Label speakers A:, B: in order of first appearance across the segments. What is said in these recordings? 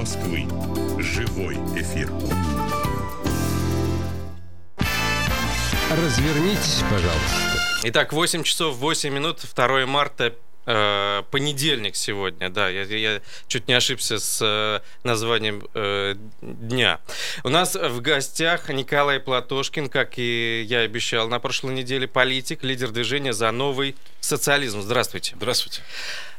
A: Москвы. Живой эфир.
B: Развернитесь, пожалуйста.
C: Итак, 8 часов 8 минут, 2 марта, э, понедельник сегодня, да, я, я чуть не ошибся с э, названием э, дня. У нас в гостях Николай Платошкин, как и я обещал на прошлой неделе, политик, лидер движения за новый социализм. Здравствуйте.
D: Здравствуйте.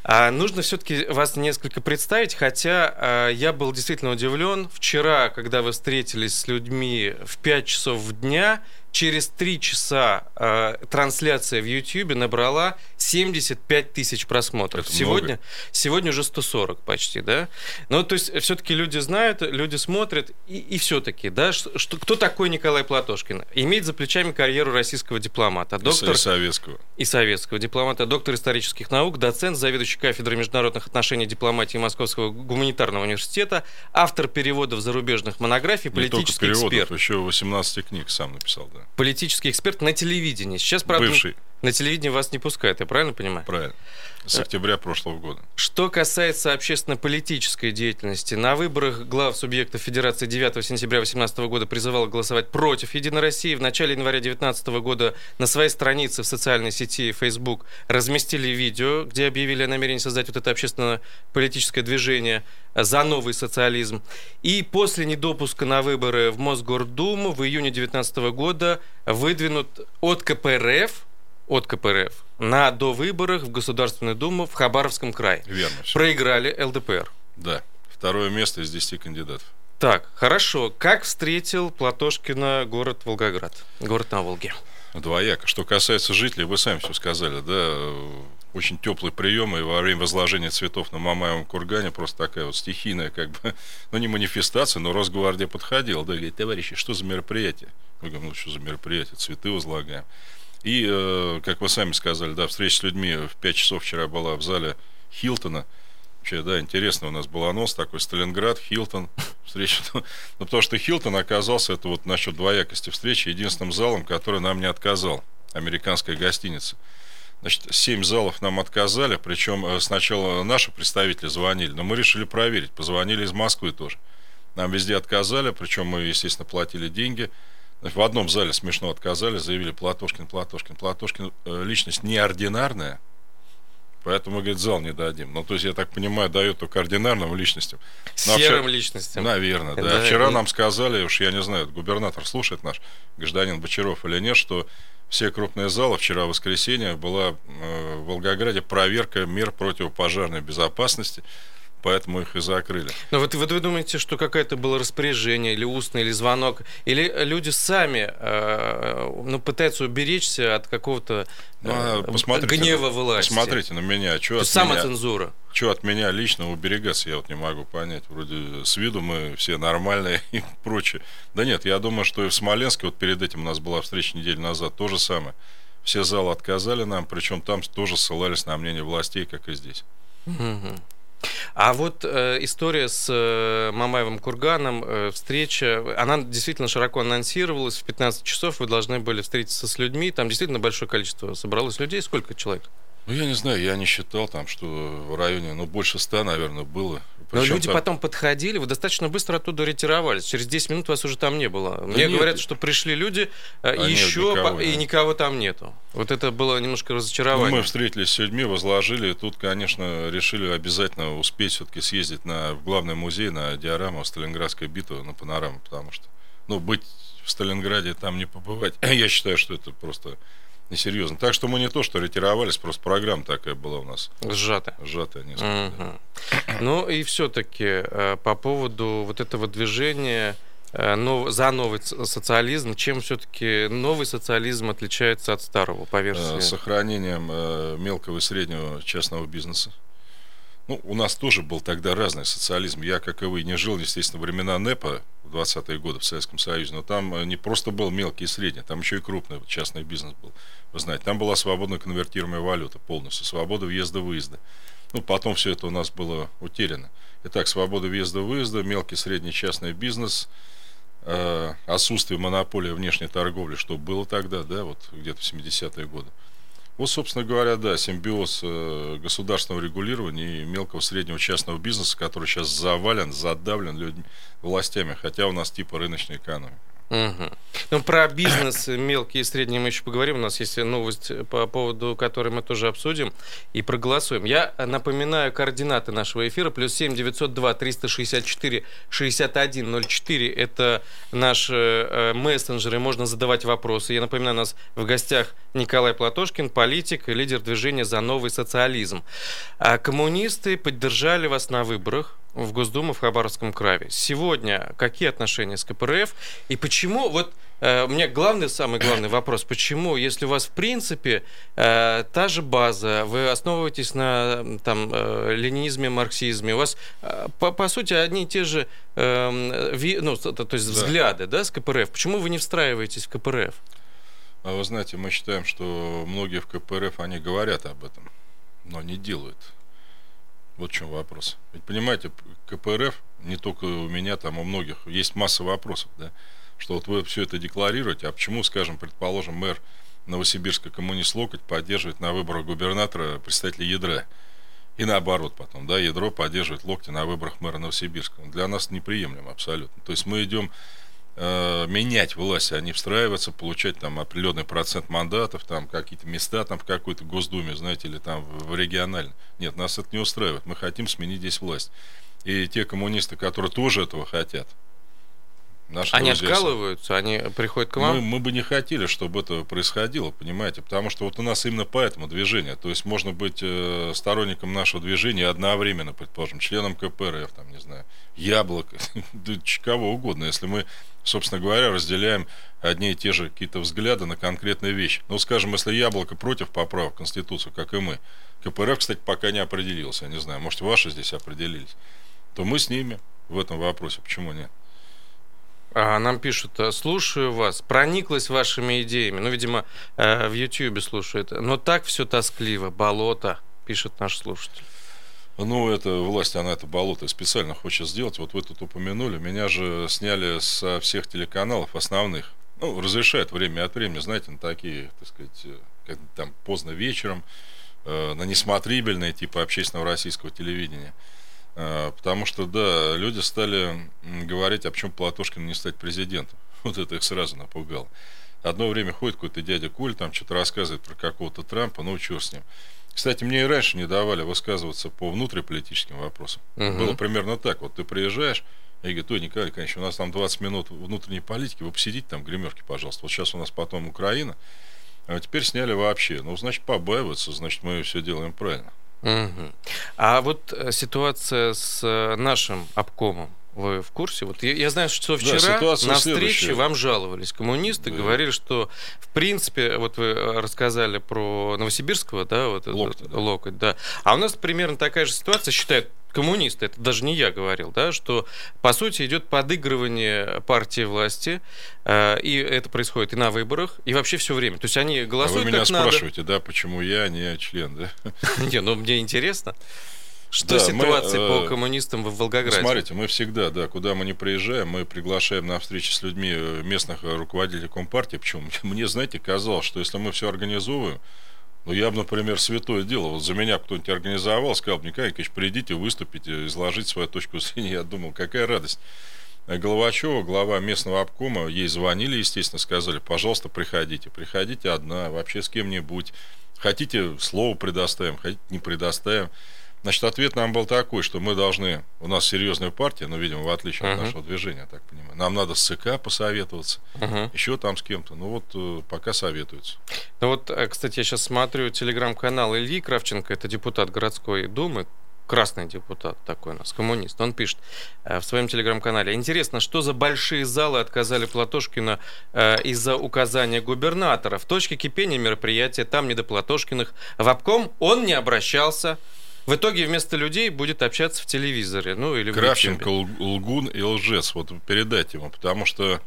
C: А, нужно все-таки вас несколько представить, хотя а, я был действительно удивлен. Вчера, когда вы встретились с людьми в 5 часов дня, через 3 часа э, трансляция в YouTube набрала 75 тысяч просмотров.
D: Это
C: сегодня,
D: много.
C: сегодня уже 140 почти, да? Ну, то есть, все-таки люди знают, люди смотрят, и, и все-таки, да, что, что- кто такой Николай Платошкин? Имеет за плечами карьеру российского дипломата. Доктор
D: И советского.
C: и советского дипломата, доктор исторических наук, доцент, заведующий кафедрой международных отношений и дипломатии Московского гуманитарного университета, автор переводов зарубежных монографий,
D: Не только
C: политический
D: переводов,
C: эксперт.
D: еще 18 книг сам написал, да.
C: Политический эксперт на телевидении. Сейчас, правда,
D: Бывший,
C: на телевидении вас не пускают, я правильно понимаю?
D: правильно. С октября прошлого года.
C: Что касается общественно-политической деятельности, на выборах глав субъектов Федерации 9 сентября 2018 года призывал голосовать против Единой России. В начале января 2019 года на своей странице в социальной сети Facebook разместили видео, где объявили о намерении создать вот это общественно-политическое движение за новый социализм. И после недопуска на выборы в Мосгордуму в июне 2019 года выдвинут от КПРФ от КПРФ на довыборах в Государственную Думу в Хабаровском крае.
D: Верно все.
C: Проиграли ЛДПР.
D: Да. Второе место из 10 кандидатов.
C: Так, хорошо. Как встретил Платошкина город Волгоград? Город на Волге.
D: Двояко. Что касается жителей, вы сами все сказали, да, э, очень теплые приемы и во время возложения цветов на Мамаевом кургане просто такая вот стихийная, как бы, ну не манифестация, но Росгвардия подходила, да, говорит, товарищи, что за мероприятие? Мы говорим, ну что за мероприятие, цветы возлагаем. И, э, как вы сами сказали, да, встреча с людьми в 5 часов вчера была в зале Хилтона. Вообще, да, интересно, у нас был анонс такой, Сталинград, Хилтон, встреча. Ну, потому что Хилтон оказался, это вот насчет двоякости встречи, единственным залом, который нам не отказал, американская гостиница. Значит, семь залов нам отказали, причем э, сначала наши представители звонили, но мы решили проверить, позвонили из Москвы тоже. Нам везде отказали, причем мы, естественно, платили деньги. В одном зале смешно отказали, заявили Платошкин, Платошкин. Платошкин э, личность неординарная, поэтому, говорит, зал не дадим. Ну, то есть, я так понимаю, дают только ординарным личностям. Ну, а
C: Серым
D: вчера-
C: личностям.
D: Наверное, да.
C: Да,
D: Вчера
C: и-
D: нам сказали, уж я не знаю, губернатор слушает наш, гражданин Бочаров или нет, что все крупные залы вчера, в воскресенье, была э, в Волгограде проверка мер противопожарной безопасности, поэтому их и закрыли.
C: Но вот, вот вы думаете, что какое-то было распоряжение или устное, или звонок, или люди сами э, ну, пытаются уберечься от какого-то
D: Ну, а
C: э,
D: посмотрите,
C: гнева власти?
D: Посмотрите на меня, что
C: То
D: от
C: есть
D: меня,
C: самоцензура.
D: чё от меня лично уберегаться, я вот не могу понять. Вроде с виду мы все нормальные и прочее. Да нет, я думаю, что и в Смоленске, вот перед этим у нас была встреча неделю назад, то же самое. Все залы отказали нам, причем там тоже ссылались на мнение властей, как и здесь.
C: Мгм. А вот э, история с э, Мамаевым курганом, э, встреча, она действительно широко анонсировалась. В 15 часов вы должны были встретиться с людьми. Там действительно большое количество собралось людей. Сколько человек?
D: Ну, я не знаю, я не считал там, что в районе, ну, больше ста, наверное, было.
C: Но
D: Причем
C: люди
D: там-
C: потом подходили, вы достаточно быстро оттуда ретировались. Через 10 минут вас уже там не было. Мне
D: нет.
C: говорят, что пришли люди, э,
D: А нет,
C: еще
D: никого,
C: по- и
D: да.
C: никого там нету. Вот это было немножко
D: Ну,
C: разочарование.
D: мы встретились с людьми, возложили, и тут, конечно, решили обязательно успеть все-таки съездить на, в главный музей, на диораму Сталинградской битвы, на панораму, потому что, ну, быть в Сталинграде, там не побывать, я считаю, что это просто несерьезно. Так что мы не то, что ретировались, просто программа такая была у нас,
C: Сжато.
D: сжатая несколько. да.
C: Мгм. Ну и все-таки по поводу вот этого движения э, нов- за новый социализм, чем все-таки новый социализм отличается от старого, по
D: Э,
C: версии?
D: сохранением э, мелкого и среднего частного бизнеса. Ну, у нас тоже был тогда разный социализм. Я, как и вы, не жил, естественно, времена НЭПа в 20-е годы в Советском Союзе, но там э, не просто был мелкий и средний, там еще и крупный частный бизнес был. Вы знаете, там была свободно конвертируемая валюта полностью, свобода въезда-выезда. Ну, потом все это у нас было утеряно. Итак, свобода въезда-выезда, мелкий, средний частный бизнес, э, отсутствие монополии внешней торговли, что было тогда, да, вот где-то в 70-е годы. Вот, собственно говоря, да, симбиоз э, государственного регулирования и мелкого среднего частного бизнеса, который сейчас завален, задавлен людьми, властями, хотя у нас типа рыночной экономики.
C: Угу. Ну, про бизнес мелкий и средний мы еще поговорим. У нас есть новость, по поводу которой мы тоже обсудим и проголосуем. Я напоминаю координаты нашего эфира. Плюс 7 902 364 61 04. Это наши э, мессенджеры. Можно задавать вопросы. Я напоминаю, у нас в гостях Николай Платошкин, политик и лидер движения «За новый социализм». А коммунисты поддержали вас на выборах в Госдуму в Хабаровском крае. Сегодня какие отношения с КПРФ и почему, вот э, у меня главный, самый главный вопрос, почему, если у вас в принципе э, та же база, вы основываетесь на там, э, ленинизме, марксизме, у вас э, по, по сути одни и те же э, ви, ну, то, то есть взгляды да. Да, с КПРФ, почему вы не встраиваетесь в КПРФ?
D: А вы знаете, мы считаем, что многие в КПРФ, они говорят об этом, но не делают. Вот в чем вопрос. Ведь понимаете, КПРФ, не только у меня, там у многих, есть масса вопросов, да, что вот вы все это декларируете, а почему, скажем, предположим, мэр Новосибирска коммунист Локоть поддерживает на выборах губернатора представителя ядра. И наоборот потом, да, ядро поддерживает локти на выборах мэра Новосибирска. Для нас неприемлемо абсолютно. То есть мы идем э, менять власть, а не встраиваться, получать там определенный процент мандатов, там какие-то места там в какой-то Госдуме, знаете, или там в, региональной. Нет, нас это не устраивает. Мы хотим сменить здесь власть. И те коммунисты, которые тоже этого хотят,
C: Наши они друзья, откалываются, они приходят к вам?
D: Мы, мы бы не хотели, чтобы это происходило, понимаете, потому что вот у нас именно поэтому движение, то есть можно быть э, сторонником нашего движения одновременно, предположим, членом КПРФ, там, не знаю, Яблоко, кого угодно, если мы, собственно говоря, разделяем одни и те же какие-то взгляды на конкретные вещи. Ну, скажем, если Яблоко против поправок в Конституцию, как и мы, КПРФ, кстати, пока не определился, я не знаю, может, ваши здесь определились, то мы с ними в этом вопросе, почему нет?
C: А нам пишут, «Э, слушаю вас, прониклась вашими идеями. Ну, видимо, э, в Ютьюбе слушает. Но так все тоскливо, болото, пишет наш слушатель.
D: Ну, это власть, она это болото специально хочет сделать. Вот вы тут упомянули, меня же сняли со всех телеканалов основных. Ну, разрешают время от времени, знаете, на такие, так сказать, э, как там поздно вечером, на несмотрибельные типа общественного российского телевидения. А, потому что, да, люди стали говорить, а почему Платошкин не стать президентом. Вот это их сразу напугало. Одно время ходит какой-то дядя Коль, там что-то рассказывает про какого-то Трампа, ну что с ним. Кстати, мне и раньше не давали высказываться по внутриполитическим вопросам. Угу. Было примерно так. Вот ты приезжаешь, и говорит, ой, Николай Николаевич, у нас там 20 минут внутренней политики, вы посидите там, гримерки, пожалуйста. Вот сейчас у нас потом Украина, а теперь сняли вообще. Ну, значит, побаиваются, значит, мы все делаем правильно.
C: Угу. А вот э, ситуация с э, нашим обкомом, вы в курсе? Вот я, я знаю, что вчера да, на встрече вам жаловались коммунисты, да. говорили, что в принципе, вот вы э, рассказали про Новосибирского, да, вот локоть, этот, да. локоть, да. А у нас примерно такая же ситуация, считают коммунисты, это даже не я говорил, да, что по сути идет подыгрывание партии власти, э, и это происходит и на выборах, и вообще все время. То есть они голосуют
D: а вы меня
C: как
D: спрашиваете,
C: надо.
D: да, почему я не член, да?
C: Не, ну мне интересно. Что да, ситуация мы, по э, коммунистам в Волгограде?
D: Смотрите, мы всегда, да, куда мы не приезжаем, мы приглашаем на встречи с людьми э, местных руководителей Компартии. Почему? Мне, знаете, казалось, что если мы все организовываем, ну, я бы, например, святое дело. Вот за меня кто-нибудь организовал, сказал, Николай Николаевич, придите, выступите, изложить свою точку зрения. Я думал, какая радость. Э, Головачева, глава местного обкома, ей звонили, естественно, сказали, пожалуйста, приходите. Приходите одна, вообще с кем-нибудь. Хотите, слово предоставим, хотите, не предоставим. Значит, ответ нам был такой, что мы должны, у нас серьезная партия, но, видимо, в отличие uh-huh. от нашего движения, так понимаю, нам надо с ЦК посоветоваться, uh-huh. еще там с кем-то. Ну вот э, пока советуются.
C: Ну вот, э, кстати, я сейчас смотрю телеграм-канал Ильи Кравченко, это депутат городской думы, красный депутат такой у нас, коммунист, он пишет э, в своем телеграм-канале. Интересно, что за большие залы отказали Платошкина э, из-за указания губернатора? В точке кипения мероприятия там не до Платошкиных. В обком он не обращался. В итоге вместо людей будет общаться в телевизоре, ну или
D: Кравченко, лгун и лжец. Вот передать ему, потому что,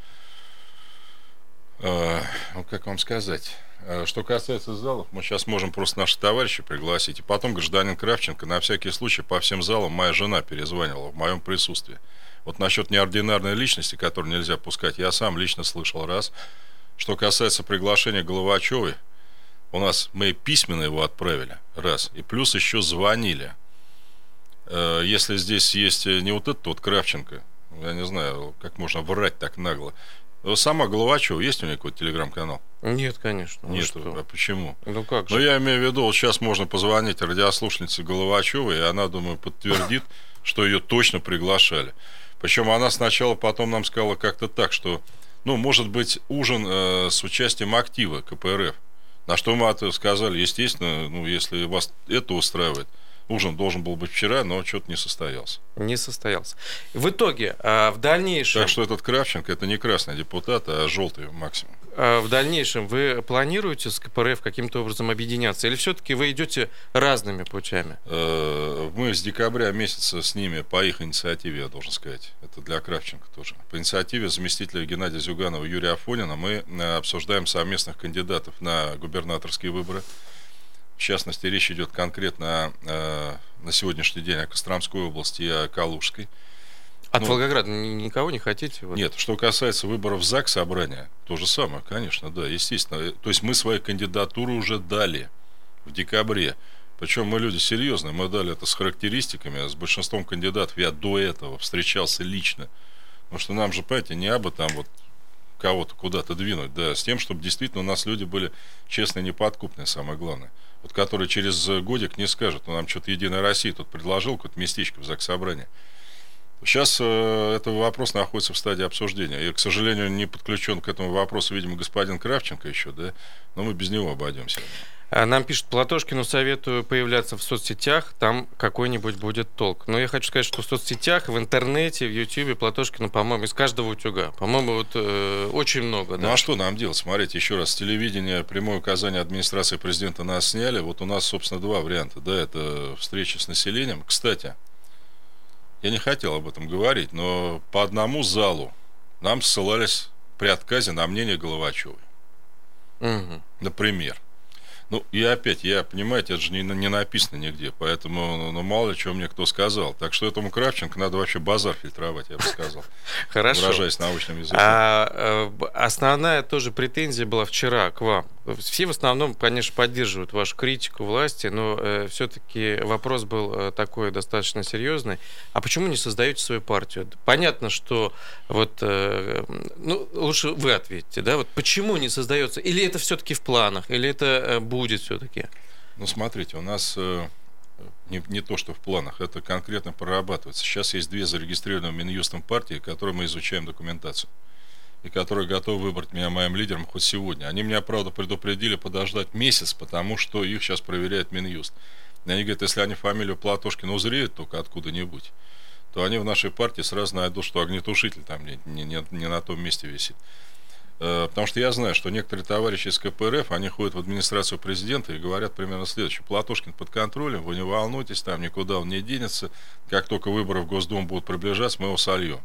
D: э, ну как вам сказать, э, что касается залов, мы сейчас можем просто наших товарищей пригласить. И потом гражданин Кравченко, на всякий случай, по всем залам моя жена перезванивала в моем присутствии. Вот насчет неординарной личности, которую нельзя пускать, я сам лично слышал раз. Что касается приглашения Головачевой, У нас мы письменно его отправили, раз. И плюс еще звонили. Э, если здесь есть не вот этот вот Кравченко, я не знаю, как можно врать так нагло. Сама Головачева, есть у нее какой-то телеграм-канал?
C: Нет, конечно.
D: Нет, а почему?
C: Ну как
D: же? Ну я имею в виду, вот сейчас можно позвонить радиослушнице Головачевой, и она, думаю, подтвердит, что ее точно приглашали. Причем она сначала потом нам сказала как-то так, что, ну, может быть, ужин э, с участием актива КПРФ. На что мы сказали, естественно, ну, если вас это устраивает, ужин должен был быть вчера, но что-то не состоялся.
C: Не состоялся. В итоге, а, в дальнейшем...
D: Так что этот Кравченко, это не красный депутат, а желтый максимум.
C: А, в дальнейшем вы планируете с КПРФ каким-то образом объединяться? Или все-таки вы идете разными путями?
D: Э, мы с декабря месяца с ними по их инициативе, я должен сказать. Это для Кравченко тоже. По инициативе заместителя Геннадия Зюганова Юрия Афонина мы э, обсуждаем совместных кандидатов на губернаторские выборы. В частности, речь идет конкретно э, на сегодняшний день о Костромской области и о Калужской.
C: От ну, Волгограда никого не хотите?
D: Вот? Нет, что касается выборов ЗАГС собрания, то же самое, конечно, да, естественно. То есть мы свои кандидатуры уже дали в декабре. Причем мы люди серьезные, мы дали это с характеристиками, с большинством кандидатов я до этого встречался лично. Потому что нам же, понимаете, не абы там вот кого-то куда-то двинуть, да, с тем, чтобы действительно у нас люди были честные, неподкупные, самое главное. Вот которые через годик не скажут, ну нам что-то Единая Россия тут предложил какое-то местечко в ЗАГС собрании. Сейчас э, этот вопрос находится в стадии обсуждения. И, к сожалению, не подключен к этому вопросу, видимо, господин Кравченко еще, да, но мы без него обойдемся.
C: А нам пишет Платошкину, советую появляться в соцсетях, там какой-нибудь будет толк. Но я хочу сказать, что в соцсетях, в интернете, в Ютьюбе Платошкину, по-моему, из каждого утюга. По-моему, вот э, очень много.
D: Да. Ну а что нам делать? Смотрите, еще раз, телевидение, прямое указание администрации президента нас сняли. Вот у нас, собственно, два варианта. Да, это встреча с населением. Кстати, я не хотел об этом говорить, но по одному залу нам ссылались при отказе на мнение Головачевой. Угу. Например. Ну, и опять, я, понимаете, это же не, не написано нигде, поэтому, ну, ну, мало ли, что мне кто сказал. Так что этому Кравченко надо вообще базар фильтровать, я бы сказал.
C: Хорошо.
D: Выражаясь научным языком.
C: А, основная тоже претензия была вчера к вам. Все в основном, конечно, поддерживают вашу критику власти, но э, все-таки вопрос был э, такой достаточно серьезный. А почему не создаете свою партию? Понятно, что вот, э, ну, лучше вы ответите, да, вот почему не создается? Или это все-таки в планах, или это э, будет все-таки?
D: Ну, смотрите, у нас э, не, не то, что в планах, это конкретно прорабатывается. Сейчас есть две зарегистрированные Минюстом партии, которые мы изучаем документацию и которые готовы выбрать меня моим лидером хоть сегодня. Они меня, правда, предупредили подождать месяц, потому что их сейчас проверяет Минюст. И они говорят, если они фамилию Платошкина узреют только откуда-нибудь, то они в нашей партии сразу найдут, что огнетушитель там не, не, не, не на том месте висит. Э, потому что я знаю, что некоторые товарищи из КПРФ, они ходят в администрацию президента и говорят примерно следующее. Платошкин под контролем, вы не волнуйтесь, там никуда он не денется. Как только выборы в Госдуму будут приближаться, мы его сольем.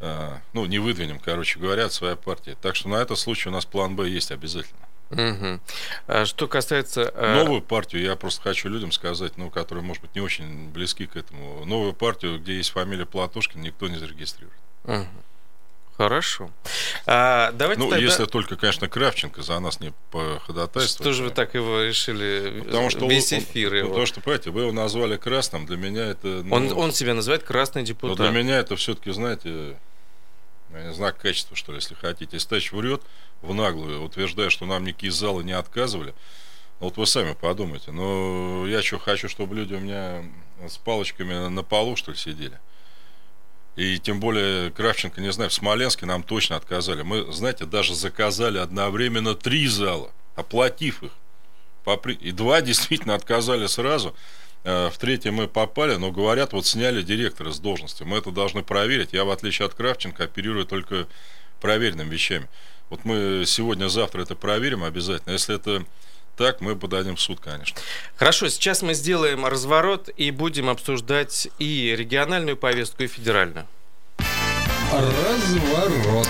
D: Э, ну, не выдвинем, короче говоря, своя партия. Так что на этот случай у нас план Б есть обязательно.
C: Угу. Что касается...
D: Э, новую партию, я просто хочу людям сказать, ну, которые, может быть, не очень близки к этому. Новую партию, где есть фамилия Платошкин, никто не зарегистрирует.
C: Угу. Хорошо. А,
D: давайте ну, тогда... если только, конечно, Кравченко за нас не походатайствует.
C: Что же вы так его решили потому что весь эфир
D: он, его? Потому что, понимаете, вы его назвали красным, для меня это...
C: Ну, он, он себя называет красный депутат.
D: Но для меня это все-таки, знаете, знак качества, что ли, если хотите. Если товарищ врет в наглую, утверждая, что нам никакие залы не отказывали, вот вы сами подумайте. Но я что хочу, чтобы люди у меня с палочками на полу, что ли, сидели. И тем более Кравченко, не знаю, в Смоленске нам точно отказали. Мы, знаете, даже заказали одновременно три зала, оплатив их. И два действительно отказали сразу. Э, в третий мы попали, но говорят, вот сняли директора с должности. Мы это должны проверить. Я, в отличие от Кравченко, оперирую только проверенными вещами. Вот мы сегодня-завтра это проверим обязательно. Если это так, мы подадим в суд, конечно.
C: Хорошо, сейчас мы сделаем разворот и будем обсуждать и региональную повестку, и федеральную.
B: Разворот.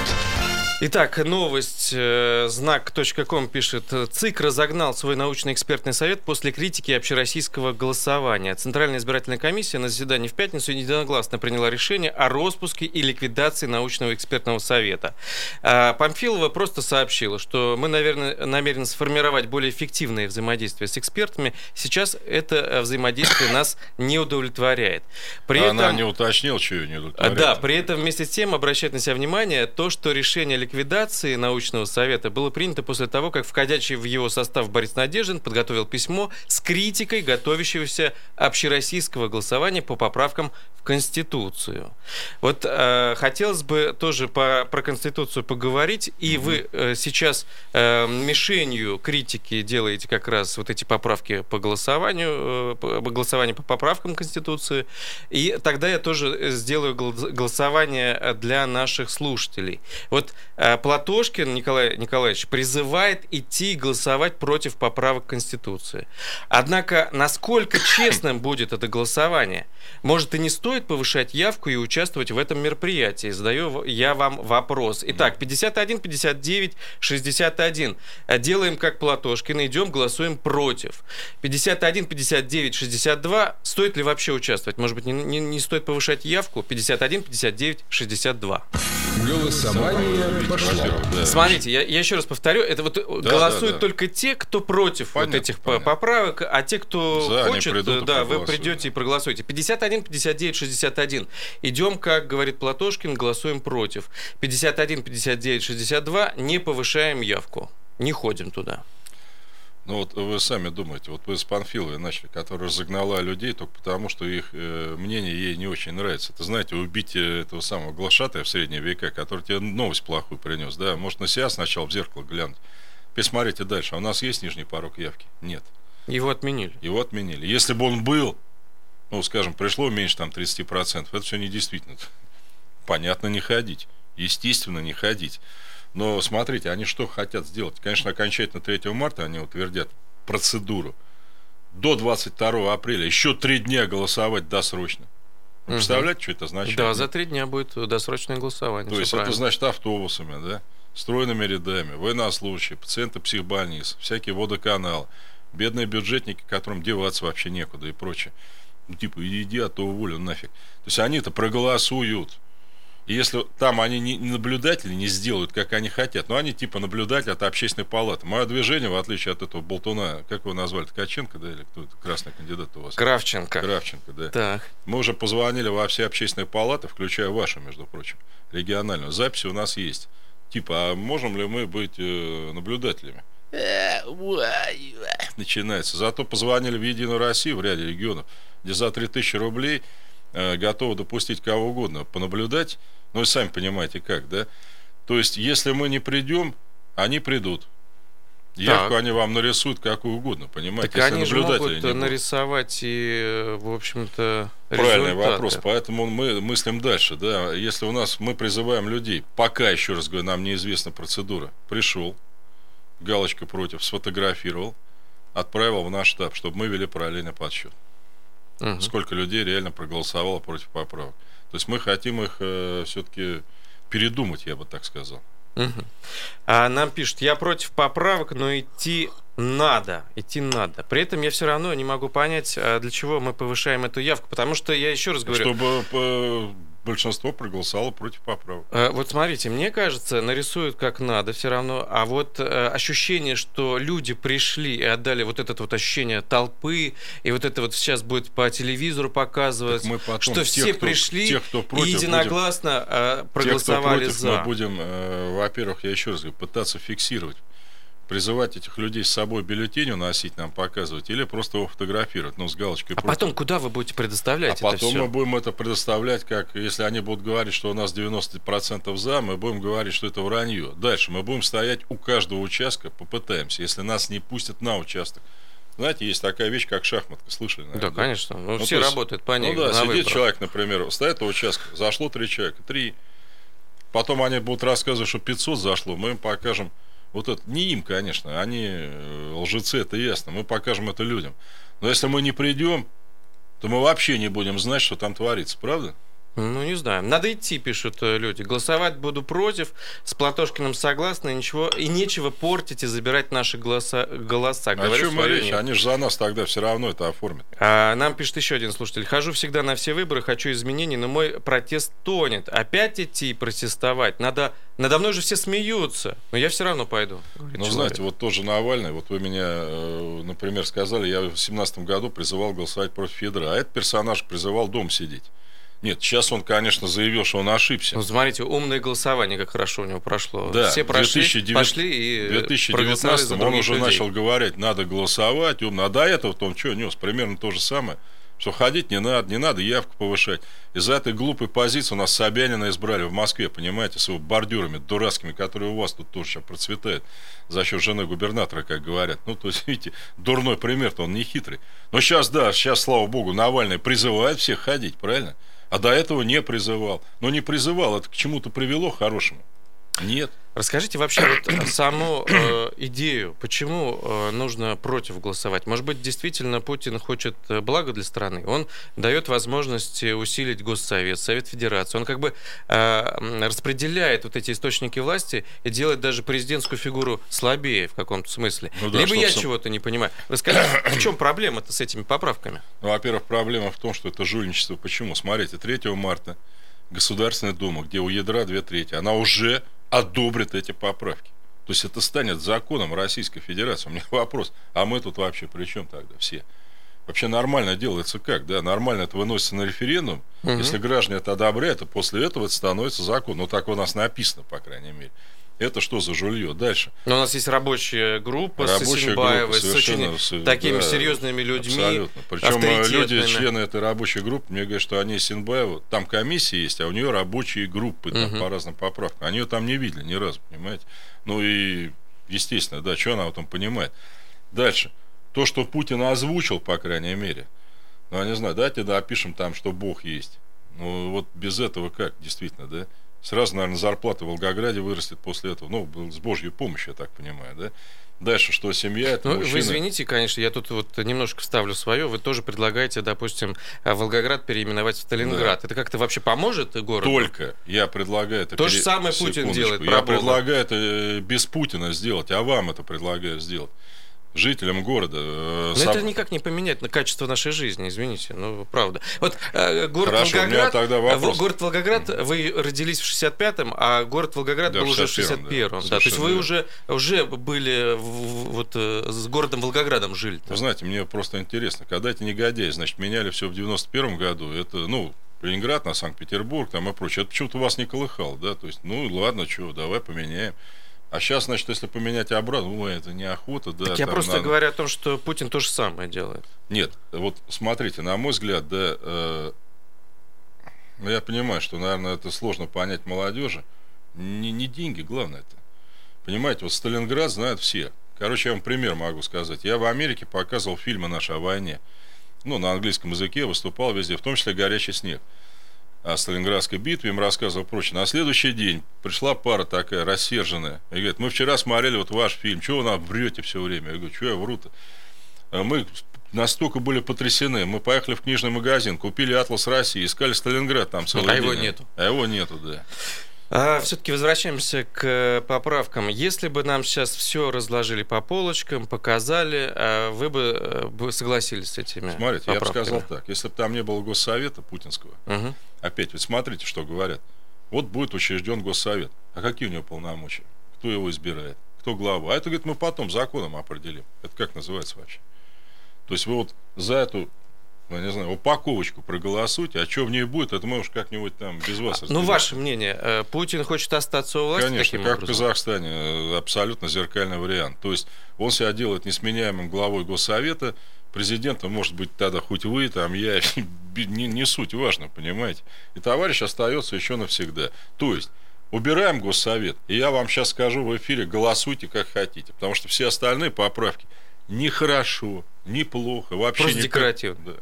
C: Итак, новость э, знак.ком пишет, ЦИК разогнал свой научно-экспертный совет после критики общероссийского голосования. Центральная избирательная комиссия на заседании в пятницу единогласно приняла решение о распуске и ликвидации научного экспертного совета. А Памфилова просто сообщила, что мы, наверное, намерены сформировать более эффективное взаимодействие с экспертами. Сейчас это э, взаимодействие нас не удовлетворяет.
D: При Она этом... не уточнила, что ее не удовлетворяет.
C: Да, при этом вместе с тем обращает на себя внимание то, что решение ликвидации научного совета было принято после того, как входящий в его состав Борис Надеждин подготовил письмо с критикой готовящегося общероссийского голосования по поправкам в Конституцию. Вот э, хотелось бы тоже по, про Конституцию поговорить, и mm-hmm. вы э, сейчас э, мишенью критики делаете как раз вот эти поправки по голосованию, э, по, голосованию по поправкам Конституции, и тогда я тоже сделаю голосование для наших слушателей. Вот э, Платошкин Николай Николаевич призывает идти голосовать против поправок Конституции. Однако, насколько честным будет это голосование? Может, и не стоит повышать явку и участвовать в этом мероприятии? Задаю я вам вопрос. Итак, 51, 59, 61. Делаем как Платошкин, идем, голосуем против. 51, 59, 62. Стоит ли вообще участвовать? Может быть, не, не, не стоит повышать явку? 51, 59, 62.
B: Голосование пошло.
C: Да. Смотрите, я, я еще раз повторю, это вот да, голосуют да, да. только те, кто против понятно, вот этих понятно. поправок, а те, кто За, хочет, да, вы придете и проголосуете. 51, 59, 61. Идем, как говорит Платошкин, голосуем против. 51, 59, 62. Не повышаем явку. Не ходим туда.
D: Ну вот вы сами думаете, вот вы с Панфиловой начали, которая разогнала людей только потому, что их э, мнение ей не очень нравится. Это, знаете, убить этого самого глашатая в средние века, который тебе новость плохую принес, да, может на себя сначала в зеркало глянуть. Теперь смотрите дальше. А у нас есть нижний порог явки? Нет.
C: Его отменили.
D: Его отменили. Если бы он был, ну, скажем, пришло меньше там 30%, это все недействительно. Понятно, не ходить. Естественно, не ходить. Но смотрите, они что хотят сделать? Конечно, окончательно 3 марта они утвердят процедуру. До 22 апреля еще три дня голосовать досрочно. Вы представляете, что это значит?
C: Да, за три дня будет досрочное голосование.
D: То есть правильно. это значит автобусами, да, стройными рядами, военнослужащие, пациенты психбольниц, всякие водоканалы, бедные бюджетники, которым деваться вообще некуда и прочее. Ну, типа, иди, а то уволен нафиг. То есть они-то проголосуют. И если там они не наблюдатели не сделают, как они хотят, но они типа наблюдатели от общественной палаты. Мое движение, в отличие от этого болтуна, как его назвали, Ткаченко, да, или кто это, красный кандидат у вас?
C: Кравченко.
D: Кравченко, да.
C: Так.
D: Мы уже позвонили во все общественные палаты, включая вашу, между прочим, региональную. Записи у нас есть. Типа, а можем ли мы быть э, наблюдателями? Начинается. Зато позвонили в Единую Россию в ряде регионов, где за 3000 рублей э, готовы допустить кого угодно, понаблюдать ну, вы сами понимаете, как, да? То есть, если мы не придем, они придут. Явку так. они вам нарисуют какую угодно, понимаете?
C: Так они же могут нарисовать и, в общем-то,
D: Правильный результаты. вопрос, поэтому мы мыслим дальше, да. Если у нас, мы призываем людей, пока, еще раз говорю, нам неизвестна процедура, пришел, галочка против, сфотографировал, отправил в наш штаб, чтобы мы вели параллельный подсчет. Угу. Сколько людей реально проголосовало против поправок. То есть мы хотим их э, все-таки передумать, я бы так сказал.
C: Угу. А нам пишут, я против поправок, но идти надо, идти надо. При этом я все равно не могу понять, а для чего мы повышаем эту явку, потому что я еще раз говорю...
D: Чтобы э, большинство проголосовало против поправок.
C: Э, вот смотрите, мне кажется, нарисуют как надо все равно, а вот э, ощущение, что люди пришли и отдали вот это вот ощущение толпы, и вот это вот сейчас будет по телевизору показывать, мы потом, что тех, все кто, пришли тех, кто против, и единогласно будем, проголосовали тех, кто против, за.
D: Мы будем, во-первых, я еще раз говорю, пытаться фиксировать призывать этих людей с собой бюллетень уносить, нам показывать, или просто его фотографировать, ну, с галочкой.
C: А потом куда вы будете предоставлять
D: А потом все? мы будем это предоставлять, как, если они будут говорить, что у нас 90% за, мы будем говорить, что это вранье. Дальше мы будем стоять у каждого участка, попытаемся, если нас не пустят на участок. Знаете, есть такая вещь, как шахматка, слышали?
C: Наверное, да, да, конечно. Ну, ну все есть, работают по ней.
D: Ну да, сидит выборах. человек, например, стоит у участка, зашло три человека, три. Потом они будут рассказывать, что 500 зашло, мы им покажем вот это, не им, конечно, они э, лжецы, это ясно, мы покажем это людям. Но если мы не придем, то мы вообще не будем знать, что там творится, правда?
C: Ну, не знаю. Надо идти, пишут э, люди. Голосовать буду против. С Платошкиным согласны. Ничего, и нечего портить и забирать наши голоса. голоса.
D: О
C: Говорю
D: чем речь? Они же за нас тогда все равно это оформят.
C: А, нам пишет еще один слушатель. Хожу всегда на все выборы, хочу изменений, но мой протест тонет. Опять идти и протестовать? Надо... Надо мной же все смеются. Но я все равно пойду.
D: Ну,
C: человек.
D: знаете, вот тоже Навальный, вот вы меня, э, например, сказали, я в 2017 году призывал голосовать против Федора, а этот персонаж призывал дом сидеть. Нет, сейчас он, конечно, заявил, что он ошибся.
C: Ну, смотрите, умное голосование, как хорошо у него прошло.
D: Да,
C: Все прошли,
D: 2009
C: пошли и
D: В
C: э, проголосовали за
D: 2019 он уже
C: людей.
D: начал говорить, надо голосовать, умно. А до этого он что нес? Примерно то же самое. Что ходить не надо, не надо явку повышать. Из-за этой глупой позиции у нас Собянина избрали в Москве, понимаете, с его бордюрами дурацкими, которые у вас тут тоже сейчас процветают за счет жены губернатора, как говорят. Ну, то есть, видите, дурной пример-то он не хитрый. Но сейчас, да, сейчас, слава богу, Навальный призывает всех ходить, правильно? А до этого не призывал. Но не призывал, это к чему-то привело хорошему? Нет.
C: Расскажите вообще вот саму э, идею, почему э, нужно против голосовать. Может быть, действительно Путин хочет э, блага для страны. Он дает возможность усилить Госсовет, Совет Федерации. Он как бы э, распределяет вот эти источники власти и делает даже президентскую фигуру слабее в каком-то смысле.
D: Ну да,
C: Либо я
D: сам-
C: чего-то не понимаю. Расскажите, в чем проблема-то с этими поправками?
D: Ну, во-первых, проблема в том, что это жульничество. Почему? Смотрите, 3 марта Государственная Дума, где у ядра две трети, она уже одобрит эти поправки. То есть это станет законом Российской Федерации. У меня вопрос, а мы тут вообще при чем тогда все? Вообще нормально делается как? Да, нормально это выносится на референдум.
C: Мгм.
D: Если граждане это одобряют, то после этого это становится законом. Ну, так у нас написано, по крайней мере. Это что за жулье? Дальше.
C: Но у нас есть рабочая группа с
D: Рабочая
C: Исенбаевой,
D: группа,
C: с очень
D: с-
C: такими
D: да,
C: серьезными людьми.
D: Абсолютно. Причем э, люди, члены этой рабочей группы, мне говорят, что они Синбаева, там комиссия есть, а у нее рабочие группы там,
C: Мгм.
D: по разным поправкам. Они ее там не видели ни разу, понимаете? Ну и, естественно, да, что она в этом понимает. Дальше. То, что Путин озвучил, по крайней мере, ну, я не знаю, давайте да, опишем там, что Бог есть. Ну, вот без этого как, действительно, да? Сразу, наверное, зарплата в Волгограде вырастет после этого. Ну, с Божьей помощью, я так понимаю, да? Дальше, что семья, это
C: Ну,
D: мужчина.
C: вы извините, конечно, я тут вот немножко вставлю свое. Вы тоже предлагаете, допустим, а, Волгоград переименовать в Сталинград. Это как-то вообще поможет городу?
D: Только я предлагаю это...
C: То же самое Путин
D: Секундочку.
C: делает,
D: Я предлагаю это э, без Путина сделать, а вам это предлагаю сделать. Жителям города. э,
C: Но
D: соб-
C: это никак не поменяет на качество нашей жизни, извините, ну правда. Вот э, город
D: Хорошо,
C: Волгоград,
D: тогда
C: э,
D: вопрос.
C: город Волгоград, вы родились в 65-м, а город Волгоград
D: Да,
C: был
D: в
C: уже в
D: 61-м,
C: 61-м.
D: да,
C: Да, то есть вы уже, уже были в- вот э, с городом Волгоградом жили.
D: Вы знаете, мне просто интересно, когда эти негодяи, значит, меняли все в 91 году, это, ну, Ленинград на Санкт-Петербург там и прочее, это почему-то вас не колыхал, да, то есть, ну, ладно, что, давай поменяем. А сейчас, значит, если поменять обратно, ой, это неохота, да.
C: Так я просто
D: надо.
C: говорю о том, что Путин то же самое делает.
D: Нет, вот смотрите, на мой взгляд, да, э, ну, я понимаю, что, наверное, это сложно понять молодежи. Не, не деньги, главное это. Понимаете, вот Сталинград знают все. Короче, я вам пример могу сказать. Я в Америке показывал фильмы наши о войне. Ну, на английском языке выступал везде, в том числе «Горячий снег». О Сталинградской битве им рассказывал прочее. На следующий день пришла пара такая рассерженная. И говорит, мы вчера смотрели вот ваш фильм, чего вы нам врете все время? Я говорю, что я вру-то? А Мы настолько были потрясены. Мы поехали в книжный магазин, купили «Атлас России», искали Сталинград там целый
C: А
D: день.
C: его нету.
D: А его нету, да.
C: А, все-таки возвращаемся к э, поправкам. Если бы нам сейчас все разложили по полочкам, показали, а вы бы, э, бы согласились с этими
D: Смотрите, я бы
C: поправками?
D: сказал так. Если бы там не было госсовета путинского,
C: Мгм.
D: опять, ведь смотрите, что говорят. Вот будет учрежден госсовет. А какие у него полномочия? Кто его избирает? Кто глава? А это, говорит, мы потом законом определим. Это как называется вообще? То есть вы вот за эту, ну, не знаю, упаковочку проголосуйте, а что в ней будет, это мы уж как-нибудь там без вас
C: Ну, ваше мнение. э, Путин хочет остаться у власти
D: Конечно, как в
C: образом?
D: Казахстане, э, абсолютно зеркальный вариант. То есть он себя делает несменяемым главой Госсовета, президентом может быть тогда хоть вы, там я, не, не суть важно, понимаете. И товарищ остается еще навсегда. То есть убираем Госсовет, и я вам сейчас скажу в эфире, голосуйте как хотите, потому что все остальные поправки ни хорошо, неплохо, вообще
C: Просто
D: никак-
C: декоративно.
D: Да.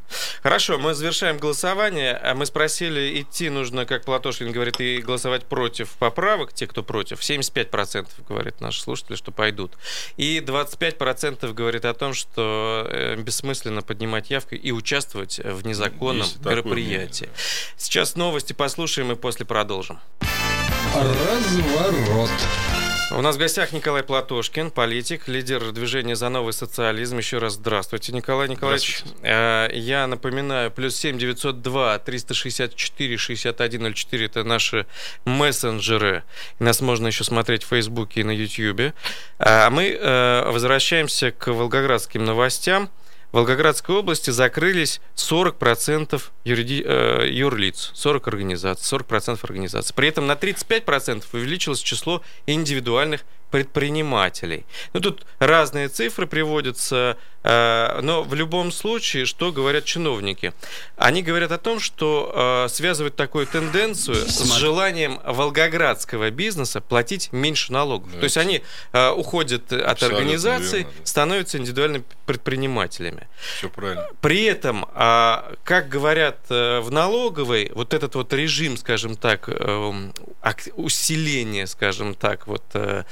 C: Хорошо, мы завершаем голосование. А Мы спросили, идти нужно, как Платошкин говорит, и голосовать против поправок, те, кто против. 75% говорит наши слушатели, что пойдут. И 25% говорит о том, что э, бессмысленно поднимать явку и участвовать в незаконном
D: Есть
C: мероприятии.
D: мнение,
C: Сейчас новости послушаем и после продолжим.
B: Разворот.
C: У нас в гостях Николай Платошкин, политик, лидер движения «За новый социализм». Еще раз здравствуйте, Николай Николаевич. Э, Я напоминаю, плюс 7 902 364 6104 – это наши мессенджеры. Нас можно еще смотреть в Фейсбуке и на Ютьюбе. А мы э, возвращаемся к волгоградским новостям. Волгоградской области закрылись 40% юриди... э, юрлиц, 40 организаций, 40% организаций. При этом на 35% увеличилось число индивидуальных предпринимателей. Ну, тут разные цифры приводятся, э, но в любом случае, что говорят чиновники? Они говорят о том, что э, связывают такую тенденцию с желанием волгоградского бизнеса платить меньше налогов.
D: Да.
C: То есть они э, уходят от
D: Абсолютно
C: организации,
D: верно, да.
C: становятся индивидуальными предпринимателями.
D: Все правильно.
C: При этом, а, как говорят э, в налоговой, вот этот вот режим, скажем так, эм, ак- усиления, скажем так, вот э,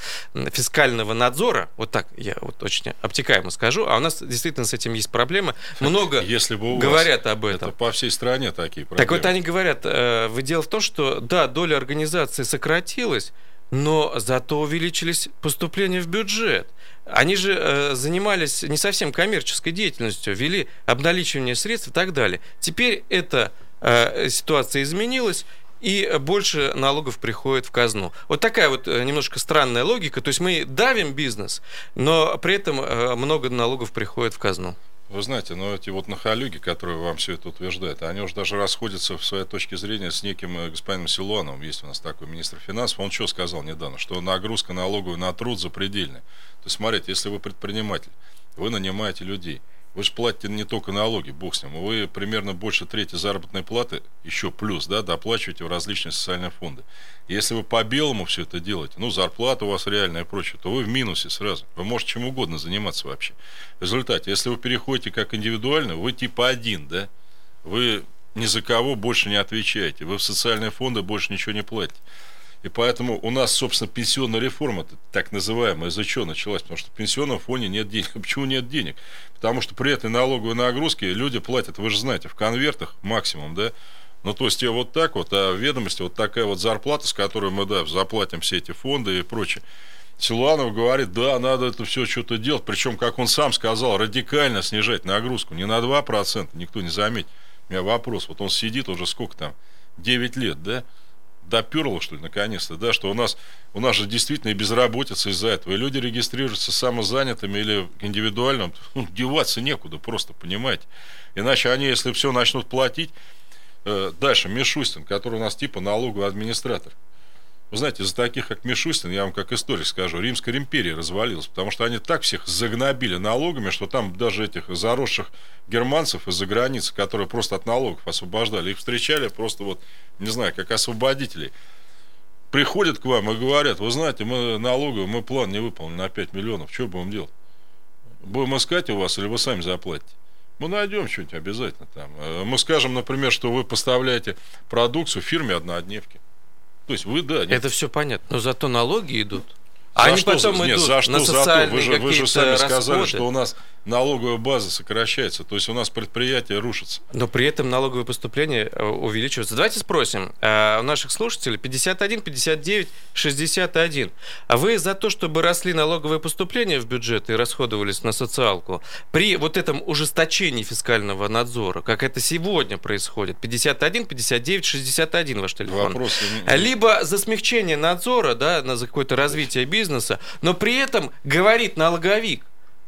C: фискального надзора, вот так я вот очень обтекаемо скажу, а у нас действительно с этим есть проблемы. Много
D: Если бы
C: говорят об этом.
D: Это по всей стране такие проблемы.
C: Так вот они говорят, э, дело в том, что да, доля организации сократилась, но зато увеличились поступления в бюджет. Они же э, занимались не совсем коммерческой деятельностью, вели обналичивание средств и так далее. Теперь эта э, ситуация изменилась, и больше налогов приходит в казну. Вот такая вот э, немножко странная логика. То есть мы давим бизнес, но при этом э, много налогов приходит в казну.
D: Вы знаете, но эти вот нахалюги, которые вам все это утверждают, они уже даже расходятся в своей точке зрения с неким э, господином Силуановым. Есть у нас такой министр финансов. Он что сказал недавно? Что нагрузка налоговая на труд запредельная. То есть, смотрите, если вы предприниматель, вы нанимаете людей, вы же платите не только налоги, бог с ним, вы примерно больше трети заработной платы, еще плюс, да, доплачиваете в различные социальные фонды. Если вы по белому все это делаете, ну, зарплата у вас реальная и прочее, то вы в минусе сразу. Вы можете чем угодно заниматься вообще. В результате, если вы переходите как индивидуально, вы типа один, да, вы ни за кого больше не отвечаете, вы в социальные фонды больше ничего не платите. И поэтому у нас, собственно, пенсионная реформа, так называемая, из-за чего началась? Потому что в пенсионном фоне нет денег. Почему нет денег? Потому что при этой налоговой нагрузке люди платят, вы же знаете, в конвертах максимум, да? Ну, то есть, тебе вот так вот, а в ведомости вот такая вот зарплата, с которой мы, да, заплатим все эти фонды и прочее. Силуанов говорит, да, надо это все что-то делать. Причем, как он сам сказал, радикально снижать нагрузку. Не на 2%, никто не заметит. У меня вопрос. Вот он сидит уже сколько там? 9 лет, да? Доперло, что ли, наконец-то, да, что у нас, у нас же действительно и безработица из-за этого, и люди регистрируются самозанятыми или индивидуально, ну, деваться некуда просто, понимаете. Иначе они, если все начнут платить, э, дальше Мишустин, который у нас типа налоговый администратор, вы знаете, из-за таких, как Мишустин, я вам как историк скажу, Римская империя развалилась, потому что они так всех загнобили налогами, что там даже этих заросших германцев из-за границы, которые просто от налогов освобождали, их встречали просто вот, не знаю, как освободителей. Приходят к вам и говорят, вы знаете, мы налоговый, мы план не выполнили на 5 миллионов, что будем делать? Будем искать у вас или вы сами заплатите? Мы найдем что-нибудь обязательно там. Э, Мы скажем, например, что вы поставляете продукцию фирме однодневки. То есть вы, да, не-
C: Это все понятно, но зато налоги идут.
D: За
C: А они
D: что,
C: потом
D: нет,
C: идут
D: за что
C: на социальные
D: Вы же, вы же сами сказали,
C: расходы.
D: что у нас налоговая база сокращается, то есть у нас предприятие рушится.
C: Но при этом налоговые поступления э, увеличиваются. Давайте спросим э, у наших слушателей 51, 59, 61. А вы за то, чтобы росли налоговые поступления в бюджет и расходовались на социалку при вот этом ужесточении фискального надзора, как это сегодня происходит? 51, 59, 61 ваш телефон.
D: Вопрос.
C: Либо за смягчение надзора, да, на за какое-то развитие бизнеса, но при этом говорит налоговик,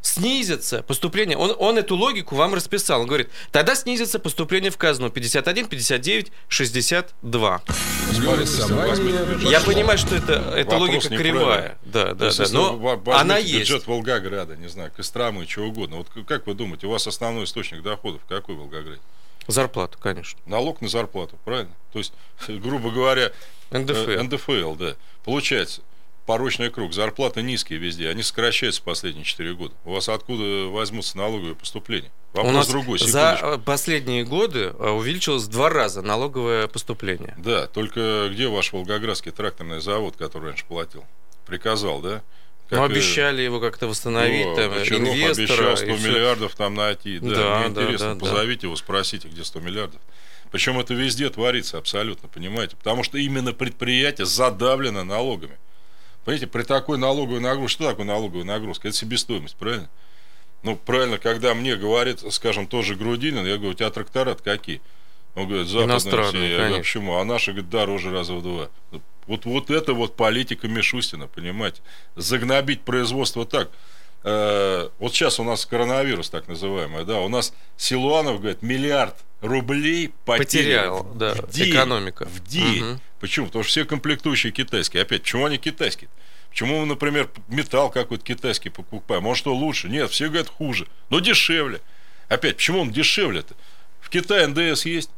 C: снизится поступление. Он, он эту логику вам расписал. Он говорит, тогда снизится поступление в казну 51, 59, 62.
B: Голосование
C: Я понимаю, что это, это логика кривая. Да, да,
D: есть,
C: да. Но она есть.
D: бюджет Волгограда, не знаю, Костромы, чего угодно. Вот как вы думаете, у вас основной источник доходов какой в Волгограде?
C: Зарплату, конечно.
D: Налог на зарплату, правильно? То есть, грубо говоря,
C: НДФЛ.
D: Э, НДФЛ, да. Получается, порочный круг. Зарплаты низкие везде. Они сокращаются последние 4 года. У вас откуда возьмутся налоговые поступления?
C: Вопрос У нас другой. За последние годы э, увеличилось в два раза налоговое поступление.
D: Да, только где ваш Волгоградский тракторный завод, который раньше платил? Приказал, да?
C: Как, ну, обещали его как-то восстановить, да, там, инвестора.
D: обещал 100 миллиардов там найти. Да, да мне да, интересно, да, позовите да. его, спросите, где 100 миллиардов. Причем это везде творится абсолютно, понимаете? Потому что именно предприятие задавлено налогами. Понимаете, при такой налоговой нагрузке, что такое налоговая нагрузка? Это себестоимость, правильно? Ну, правильно, когда мне говорит, скажем, тоже Грудинин, я говорю, у тебя трактора какие? Он говорит, западные все. Я говорю, почему? А наши, говорит, дороже раза в два. Вот, вот это вот политика Мишустина, понимаете? Загнобить производство так. Э, вот сейчас у нас коронавирус так называемый, да, у нас Силуанов говорит, миллиард рублей потерял, потерял
C: да, в день, экономика.
D: В день. Угу. Почему? Потому что все комплектующие китайские. Опять, почему они китайские? Почему мы, например, металл какой-то китайский покупаем? Может, что лучше? Нет, все говорят хуже. Но дешевле. Опять, почему он дешевле-то? В Китае НДС есть.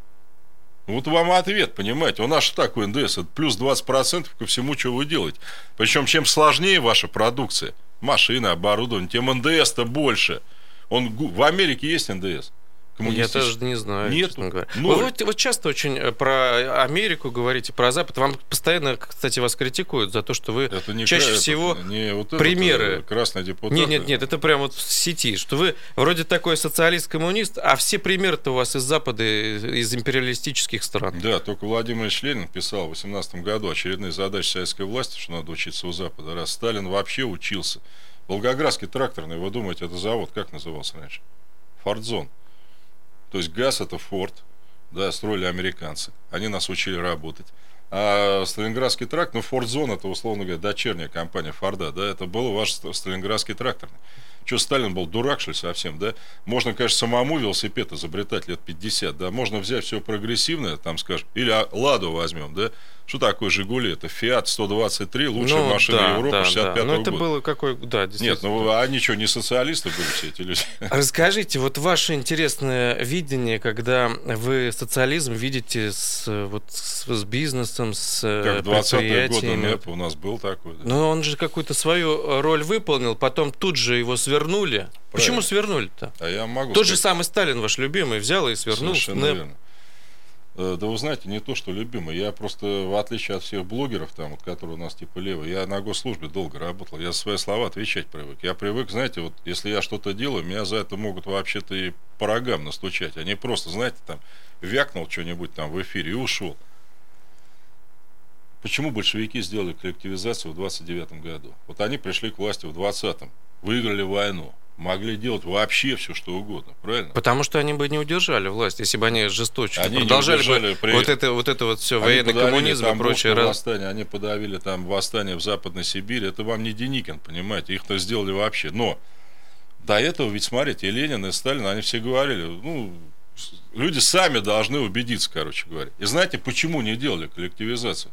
D: Вот вам ответ, понимаете. У нас что такое НДС? Это плюс 20% ко всему, что вы делаете. Причем, чем сложнее ваша продукция, машины, оборудование, тем НДС-то больше. Он, в Америке есть НДС.
C: Я тоже не знаю, Нет, честно говоря. Вы вот, вот часто очень э, про Америку говорите, про Запад. Вам постоянно, кстати, вас критикуют за то, что вы это не чаще это, всего не вот примеры.
D: Это красный депутат.
C: Нет, нет, нет, это прямо вот в сети, что вы вроде такой социалист-коммунист, а все примеры-то у вас из Запада, из империалистических стран.
D: Да, только Владимир Ильич Ленин писал в 18 году очередные задачи советской власти, что надо учиться у Запада. Раз Сталин вообще учился. Волгоградский тракторный, вы думаете, это завод как назывался раньше? Фордзон. То есть ГАЗ это Форд, да, строили американцы. Они нас учили работать. А Сталинградский тракт, ну, Фордзон, это, условно говоря, дочерняя компания Форда, да, это был ваш Сталинградский тракторный. Что, Сталин был дурак, что ли, совсем, да? Можно, конечно, самому велосипед изобретать лет 50, да? Можно взять все прогрессивное, там, скажем, или Ладу возьмем, да? Что такое «Жигули»? Это «Фиат 123», лучшая ну, машина да, Европы да, 65 да.
C: Ну, это года. было какой... Да,
D: Нет, ну, они что, не социалисты были все эти люди?
C: Расскажите, вот ваше интересное видение, когда вы социализм видите с, вот, с, с бизнесом, с
D: Как в 20-е годы НЭП у нас был такой. Да.
C: Но он же какую-то свою роль выполнил, потом тут же его свернули. Правильно. Почему свернули-то?
D: А я могу
C: Тот сказать... же самый Сталин, ваш любимый, взял и свернул.
D: Совершенно НЭП. верно. Э, да вы знаете, не то, что любимый. Я просто, в отличие от всех блогеров, там, вот, которые у нас типа левые, я на госслужбе долго работал. Я за свои слова отвечать привык. Я привык, знаете, вот если я что-то делаю, меня за это могут вообще-то и по рогам настучать. Они просто, знаете, там, вякнул что-нибудь там в эфире и ушел. Почему большевики сделали коллективизацию в 29 году? Вот они пришли к власти в 20-м, выиграли войну могли делать вообще все, что угодно, правильно?
C: Потому что они бы не удержали власть, если бы они жесточе они продолжали бы при... вот это вот это вот все они военный коммунизм и прочее.
D: Раз... Восстание, они подавили там восстание в Западной Сибири. Это вам не Деникин, понимаете? Их-то сделали вообще. Но до этого ведь смотрите, и Ленин, и Сталин, они все говорили, ну люди сами должны убедиться, короче говоря. И знаете, почему не делали коллективизацию?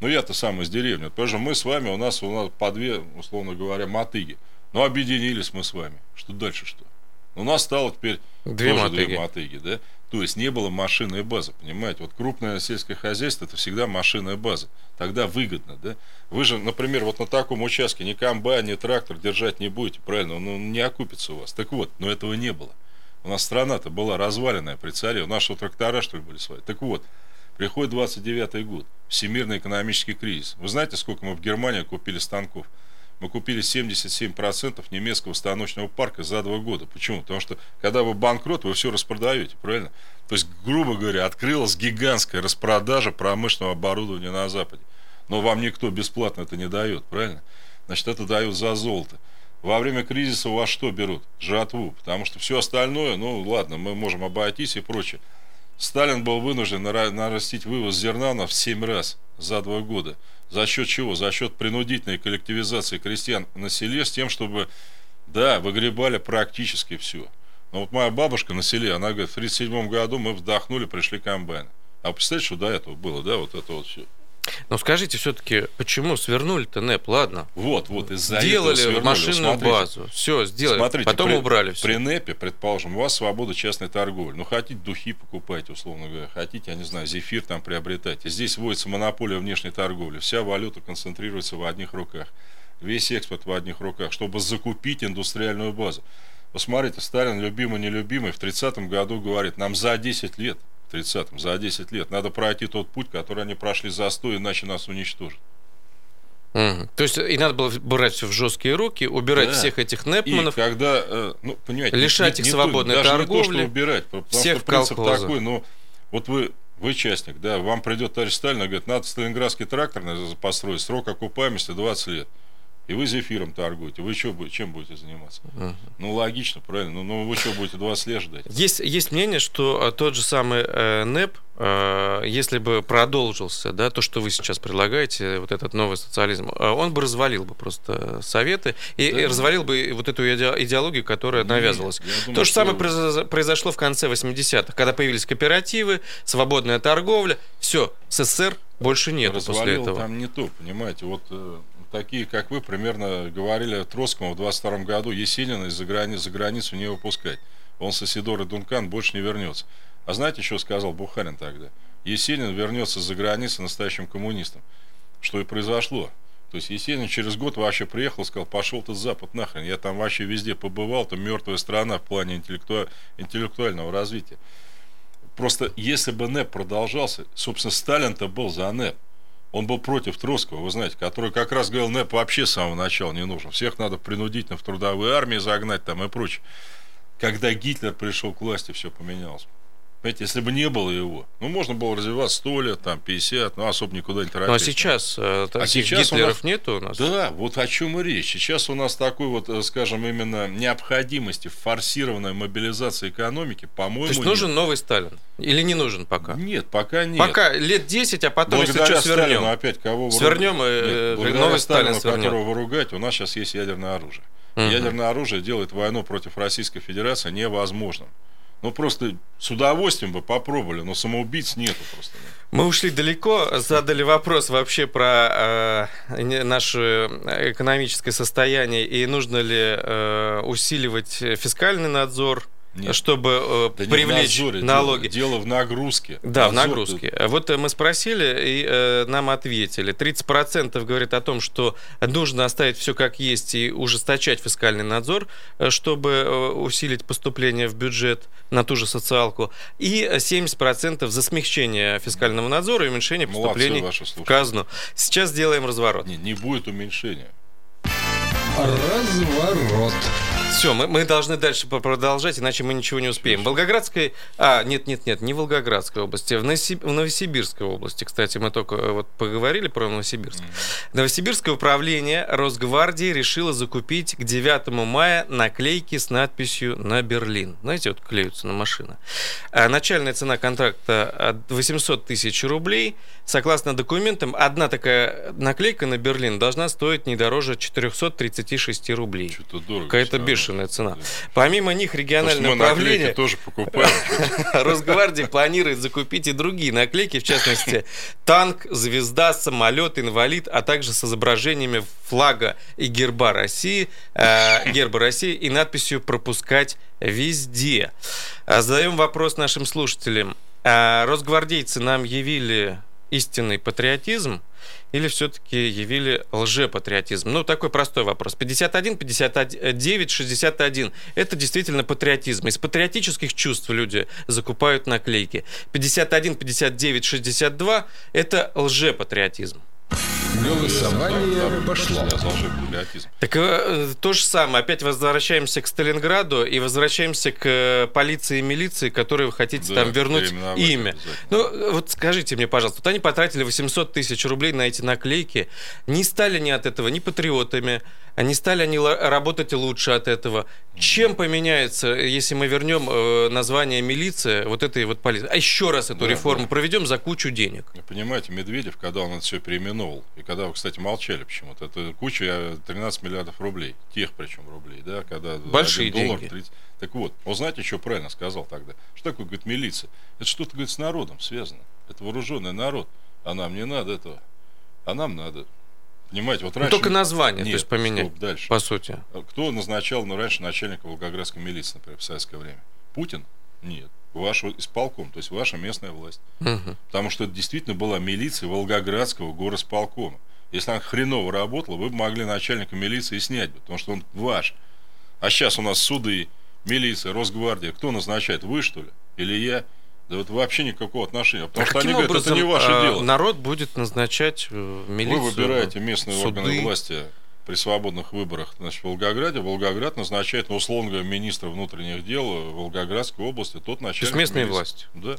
D: Ну я-то сам из деревни. Потому что мы с вами, у нас, у нас по две, условно говоря, мотыги. Ну, объединились мы с вами. Что дальше что? У нас стало теперь две тоже мотыги. две мотыги, да? То есть не было машинной базы, понимаете? Вот крупное сельское хозяйство это всегда машинная база. Тогда выгодно, да? Вы же, например, вот на таком участке ни комбайн, ни трактор держать не будете, правильно? Он не окупится у вас. Так вот, но этого не было. У нас страна-то была разваленная при царе. У нашего трактора, что ли, были свои. Так вот, приходит 29 год, всемирный экономический кризис. Вы знаете, сколько мы в Германии купили станков? мы купили 77% немецкого станочного парка за два года. Почему? Потому что, когда вы банкрот, вы все распродаете, правильно? То есть, грубо говоря, открылась гигантская распродажа промышленного оборудования на Западе. Но вам никто бесплатно это не дает, правильно? Значит, это дают за золото. Во время кризиса у вас что берут? Жатву. Потому что все остальное, ну ладно, мы можем обойтись и прочее. Сталин был вынужден нарастить вывоз зерна на в 7 раз за два года. За счет чего? За счет принудительной коллективизации крестьян на селе с тем, чтобы, да, выгребали практически все. Но вот моя бабушка на селе, она говорит, в 1937 году мы вдохнули, пришли комбайны. А представляете, что до этого было, да, вот это вот все.
C: Но скажите все-таки, почему свернули-то НЭП? Ладно.
D: Вот, вот, из-за
C: Сделали
D: этого свернули.
C: машинную
D: Смотрите,
C: базу. Все, сделали.
D: Смотрите,
C: Потом
D: при,
C: убрали все.
D: При НЭПе, предположим, у вас свобода частной торговли. Ну, хотите духи покупайте, условно говоря. Хотите, я не знаю, зефир там приобретайте. Здесь вводится монополия внешней торговли. Вся валюта концентрируется в одних руках. Весь экспорт в одних руках, чтобы закупить индустриальную базу. Посмотрите, Сталин, любимый, нелюбимый, в 30-м году говорит, нам за 10 лет, 30-м, за 10 лет, надо пройти тот путь, который они прошли за 100, иначе нас уничтожат.
C: Мгм. То есть и надо было брать все в жесткие руки, убирать
D: Да.
C: всех этих
D: И
C: НЭПманов.
D: когда, э, ну, понимаете,
C: Лишать
D: не-
C: их
D: не
C: свободной
D: то, даже не то,
C: торговли,
D: что убирать, потому
C: всех
D: что принцип
C: колхозы.
D: такой, ну, вот вы, вы частник, да, вам придет товарищ Сталин и говорит, надо Сталинградский трактор построить, срок окупаемости 20 лет. И вы зефиром торгуете. Вы что, чем будете заниматься?
C: Мгм.
D: Ну, логично, правильно. Ну, ну вы что, будете 20 лет ждать?
C: Есть, есть мнение, что э, тот же самый э, НЭП, э, если бы продолжился, да, то, что вы сейчас предлагаете, вот этот новый социализм, э, он бы развалил бы просто советы и,
D: Да.
C: и развалил бы и вот эту иде- идеологию, которая навязывалась.
D: Нет, я думаю,
C: То же самое произош- произошло в конце 80-х, когда появились кооперативы, свободная торговля. Все, СССР больше нету после этого.
D: там не то, понимаете. Вот э, такие, как вы, примерно говорили Троцкому в 22 году, Есенина из-за грани, за границу не выпускать. Он с Исидорой Дункан больше не вернется. А знаете, что сказал Бухарин тогда? Есенин вернется за границу настоящим коммунистом. Что и произошло. То есть Есенин через год вообще приехал, сказал, пошел ты Запад нахрен, я там вообще везде побывал, там мертвая страна в плане интеллектуа- интеллектуального развития. Просто если бы НЭП продолжался, собственно, Сталин-то был за НЭП. Он был против Троцкого, вы знаете, который как раз говорил, НЭП вообще с самого начала не нужен. Всех надо принудительно в трудовые армии загнать там и прочее. Когда Гитлер пришел к власти, все поменялось. Понимаете, если бы не было его, ну, можно было развивать 100 лет, там, 50, ну, особо никуда не торопиться.
C: Ну а сейчас э, таких
D: сейчас у
C: Гитлеров
D: нас-
C: нету у нас?
D: Да, вот о чем и речь. Сейчас у нас такой вот, э, скажем, именно необходимости форсированной мобилизации экономики, по-моему,
C: То есть
D: нет.
C: нужен новый Сталин? Или не нужен пока?
D: Нет, пока нет.
C: Пока лет 10, а потом, если
D: Благодаря
C: что, свернем.
D: Сталину опять кого вы
C: Свернем,
D: Нет,
C: э,
D: благодаря
C: новый Сталин
D: Сталину,
C: свернет.
D: которого вы ругаете, у нас сейчас есть ядерное оружие.
C: Мгм.
D: Ядерное оружие делает войну против Российской Федерации невозможным. Ну, просто с удовольствием бы попробовали, но самоубийц нету просто.
C: Мы ушли далеко, задали вопрос вообще про э, наше экономическое состояние и нужно ли э, усиливать фискальный надзор,
D: Нет.
C: чтобы э,
D: Да не в
C: привлечь
D: надзоре
C: налоги.
D: Дело, дело в нагрузке.
C: Да, в нагрузке. Вот э, мы спросили, и э, нам ответили. 30% говорит о том, что нужно оставить все как есть и ужесточать фискальный надзор, э, чтобы усилить поступление в бюджет на ту же социалку. И э, 70% за смягчение фискального надзора и уменьшение
D: Молодцы
C: поступлений в казну. Сейчас сделаем разворот.
D: Не, не будет уменьшения.
B: Разворот.
C: Все, мы, мы должны дальше продолжать, иначе мы ничего не успеем. В Волгоградской... А, нет, нет, нет, не в Волгоградской области, в, Новоси- в Новосибирской области. Кстати, мы только э, вот поговорили про Новосибирск. Новосибирское управление Росгвардии решило закупить к 9 мая наклейки с надписью «На Берлин». Знаете, вот клеются на машины. А начальная цена контракта от 800 тысяч рублей. Согласно документам, одна такая наклейка на Берлин должна стоить не дороже 436 рублей.
D: Что-то дорого.
C: Какая-то бешеная цена.
D: Да.
C: Помимо них региональное
D: наклейки
C: управление
D: тоже покупаем.
C: Росгвардии планирует закупить и другие наклейки, в частности, танк, звезда, самолет, инвалид, а также с изображениями флага и герба России, э, герба России и надписью «Пропускать везде». Задаем вопрос нашим слушателям. А Росгвардейцы нам явили истинный патриотизм или все-таки явили лжепатриотизм? Ну, такой простой вопрос. 51, 59, 61. Это действительно патриотизм. Из патриотических чувств люди закупают наклейки. 51, 59, 62 – это лжепатриотизм.
B: Голосование пошло.
C: Так э, то же самое. Опять возвращаемся к Сталинграду и возвращаемся к э, полиции и милиции, которые вы хотите
D: Да,
C: там вернуть имя. Ну, э, вот скажите мне, пожалуйста, вот они потратили 800 тысяч рублей на эти наклейки, не стали они от этого ни патриотами, не стали они работать лучше от этого. Чем поменяется, если мы вернем э, название милиция, вот этой вот полиции, а еще раз эту
D: Да,
C: реформу
D: да.
C: проведем за кучу денег?
D: Понимаете, Медведев, когда он это все переименовал, и когда вы, кстати, молчали почему-то, это куча э, 13 миллиардов рублей, тех причем рублей, да, когда
C: Большие
D: доллар
C: деньги.
D: 30. Так вот, он знаете, что правильно сказал тогда? Что такое, говорит, милиция? Это что-то, говорит, с народом связано. Это вооруженный народ, а нам не надо этого. А нам надо. Понимаете, вот
C: Ну,
D: раньше...
C: только название, то
D: Нет,
C: есть поменять,
D: стоп, дальше.
C: по сути.
D: Кто назначал ну, раньше начальника Волгоградской милиции, например, в советское время? Путин? Нет. Ваш исполком, то есть ваша местная власть.
C: Мгм.
D: Потому что это действительно была милиция Волгоградского горосполкома. Если она хреново работала, вы бы могли начальника милиции снять, бы, потому что он ваш. А сейчас у нас суды, милиция, Росгвардия. Кто назначает? Вы, что ли? Или я? Да вот вообще никакого отношения. Потому
C: А
D: что они говорят, это не ваше
C: а,
D: дело.
C: народ будет назначать э, милицию?
D: Вы выбираете местные
C: суды?
D: органы власти при свободных выборах значит, в Волгограде. Волгоград назначает, ну, условно говоря, министра внутренних дел Волгоградской области, тот начальник.
C: То есть местные
D: милиции.
C: власти?
D: Да.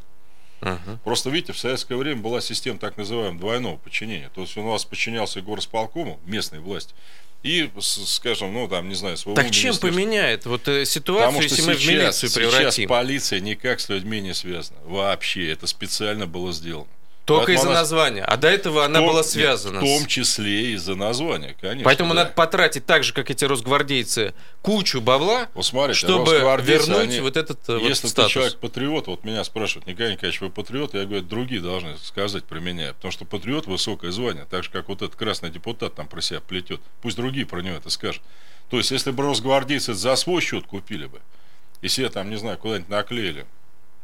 C: Мгм.
D: Просто, видите, в советское время была система так называемого двойного подчинения. То есть он у вас подчинялся и горосполкому, местной власти, и, скажем, ну, там, не знаю, своему
C: Так чем поменяет вот э,
D: Потому
C: ситуацию,
D: что
C: если мы в
D: сейчас,
C: милицию
D: сейчас
C: превратим?
D: полиция никак с людьми не связана. Вообще, это специально было сделано.
C: Только из-за
D: она-
C: названия. А до этого она
D: том-
C: была
D: нет,
C: связана.
D: В том числе из-за названия, конечно.
C: Поэтому
D: да.
C: надо потратить так же, как эти росгвардейцы, кучу бабла,
D: Вот смотрите,
C: чтобы вернуть
D: они-
C: вот этот э, вот
D: Если ты
C: статус.
D: человек патриот, вот меня спрашивают, Николай Николаевич, вы патриот? Я говорю, другие должны сказать про меня. Потому что патриот высокое звание, так же, как вот этот красный депутат там про себя плетет. Пусть другие про него это скажут. То есть, если бы росгвардейцы за свой счет купили бы, и себе там, не знаю, куда-нибудь наклеили,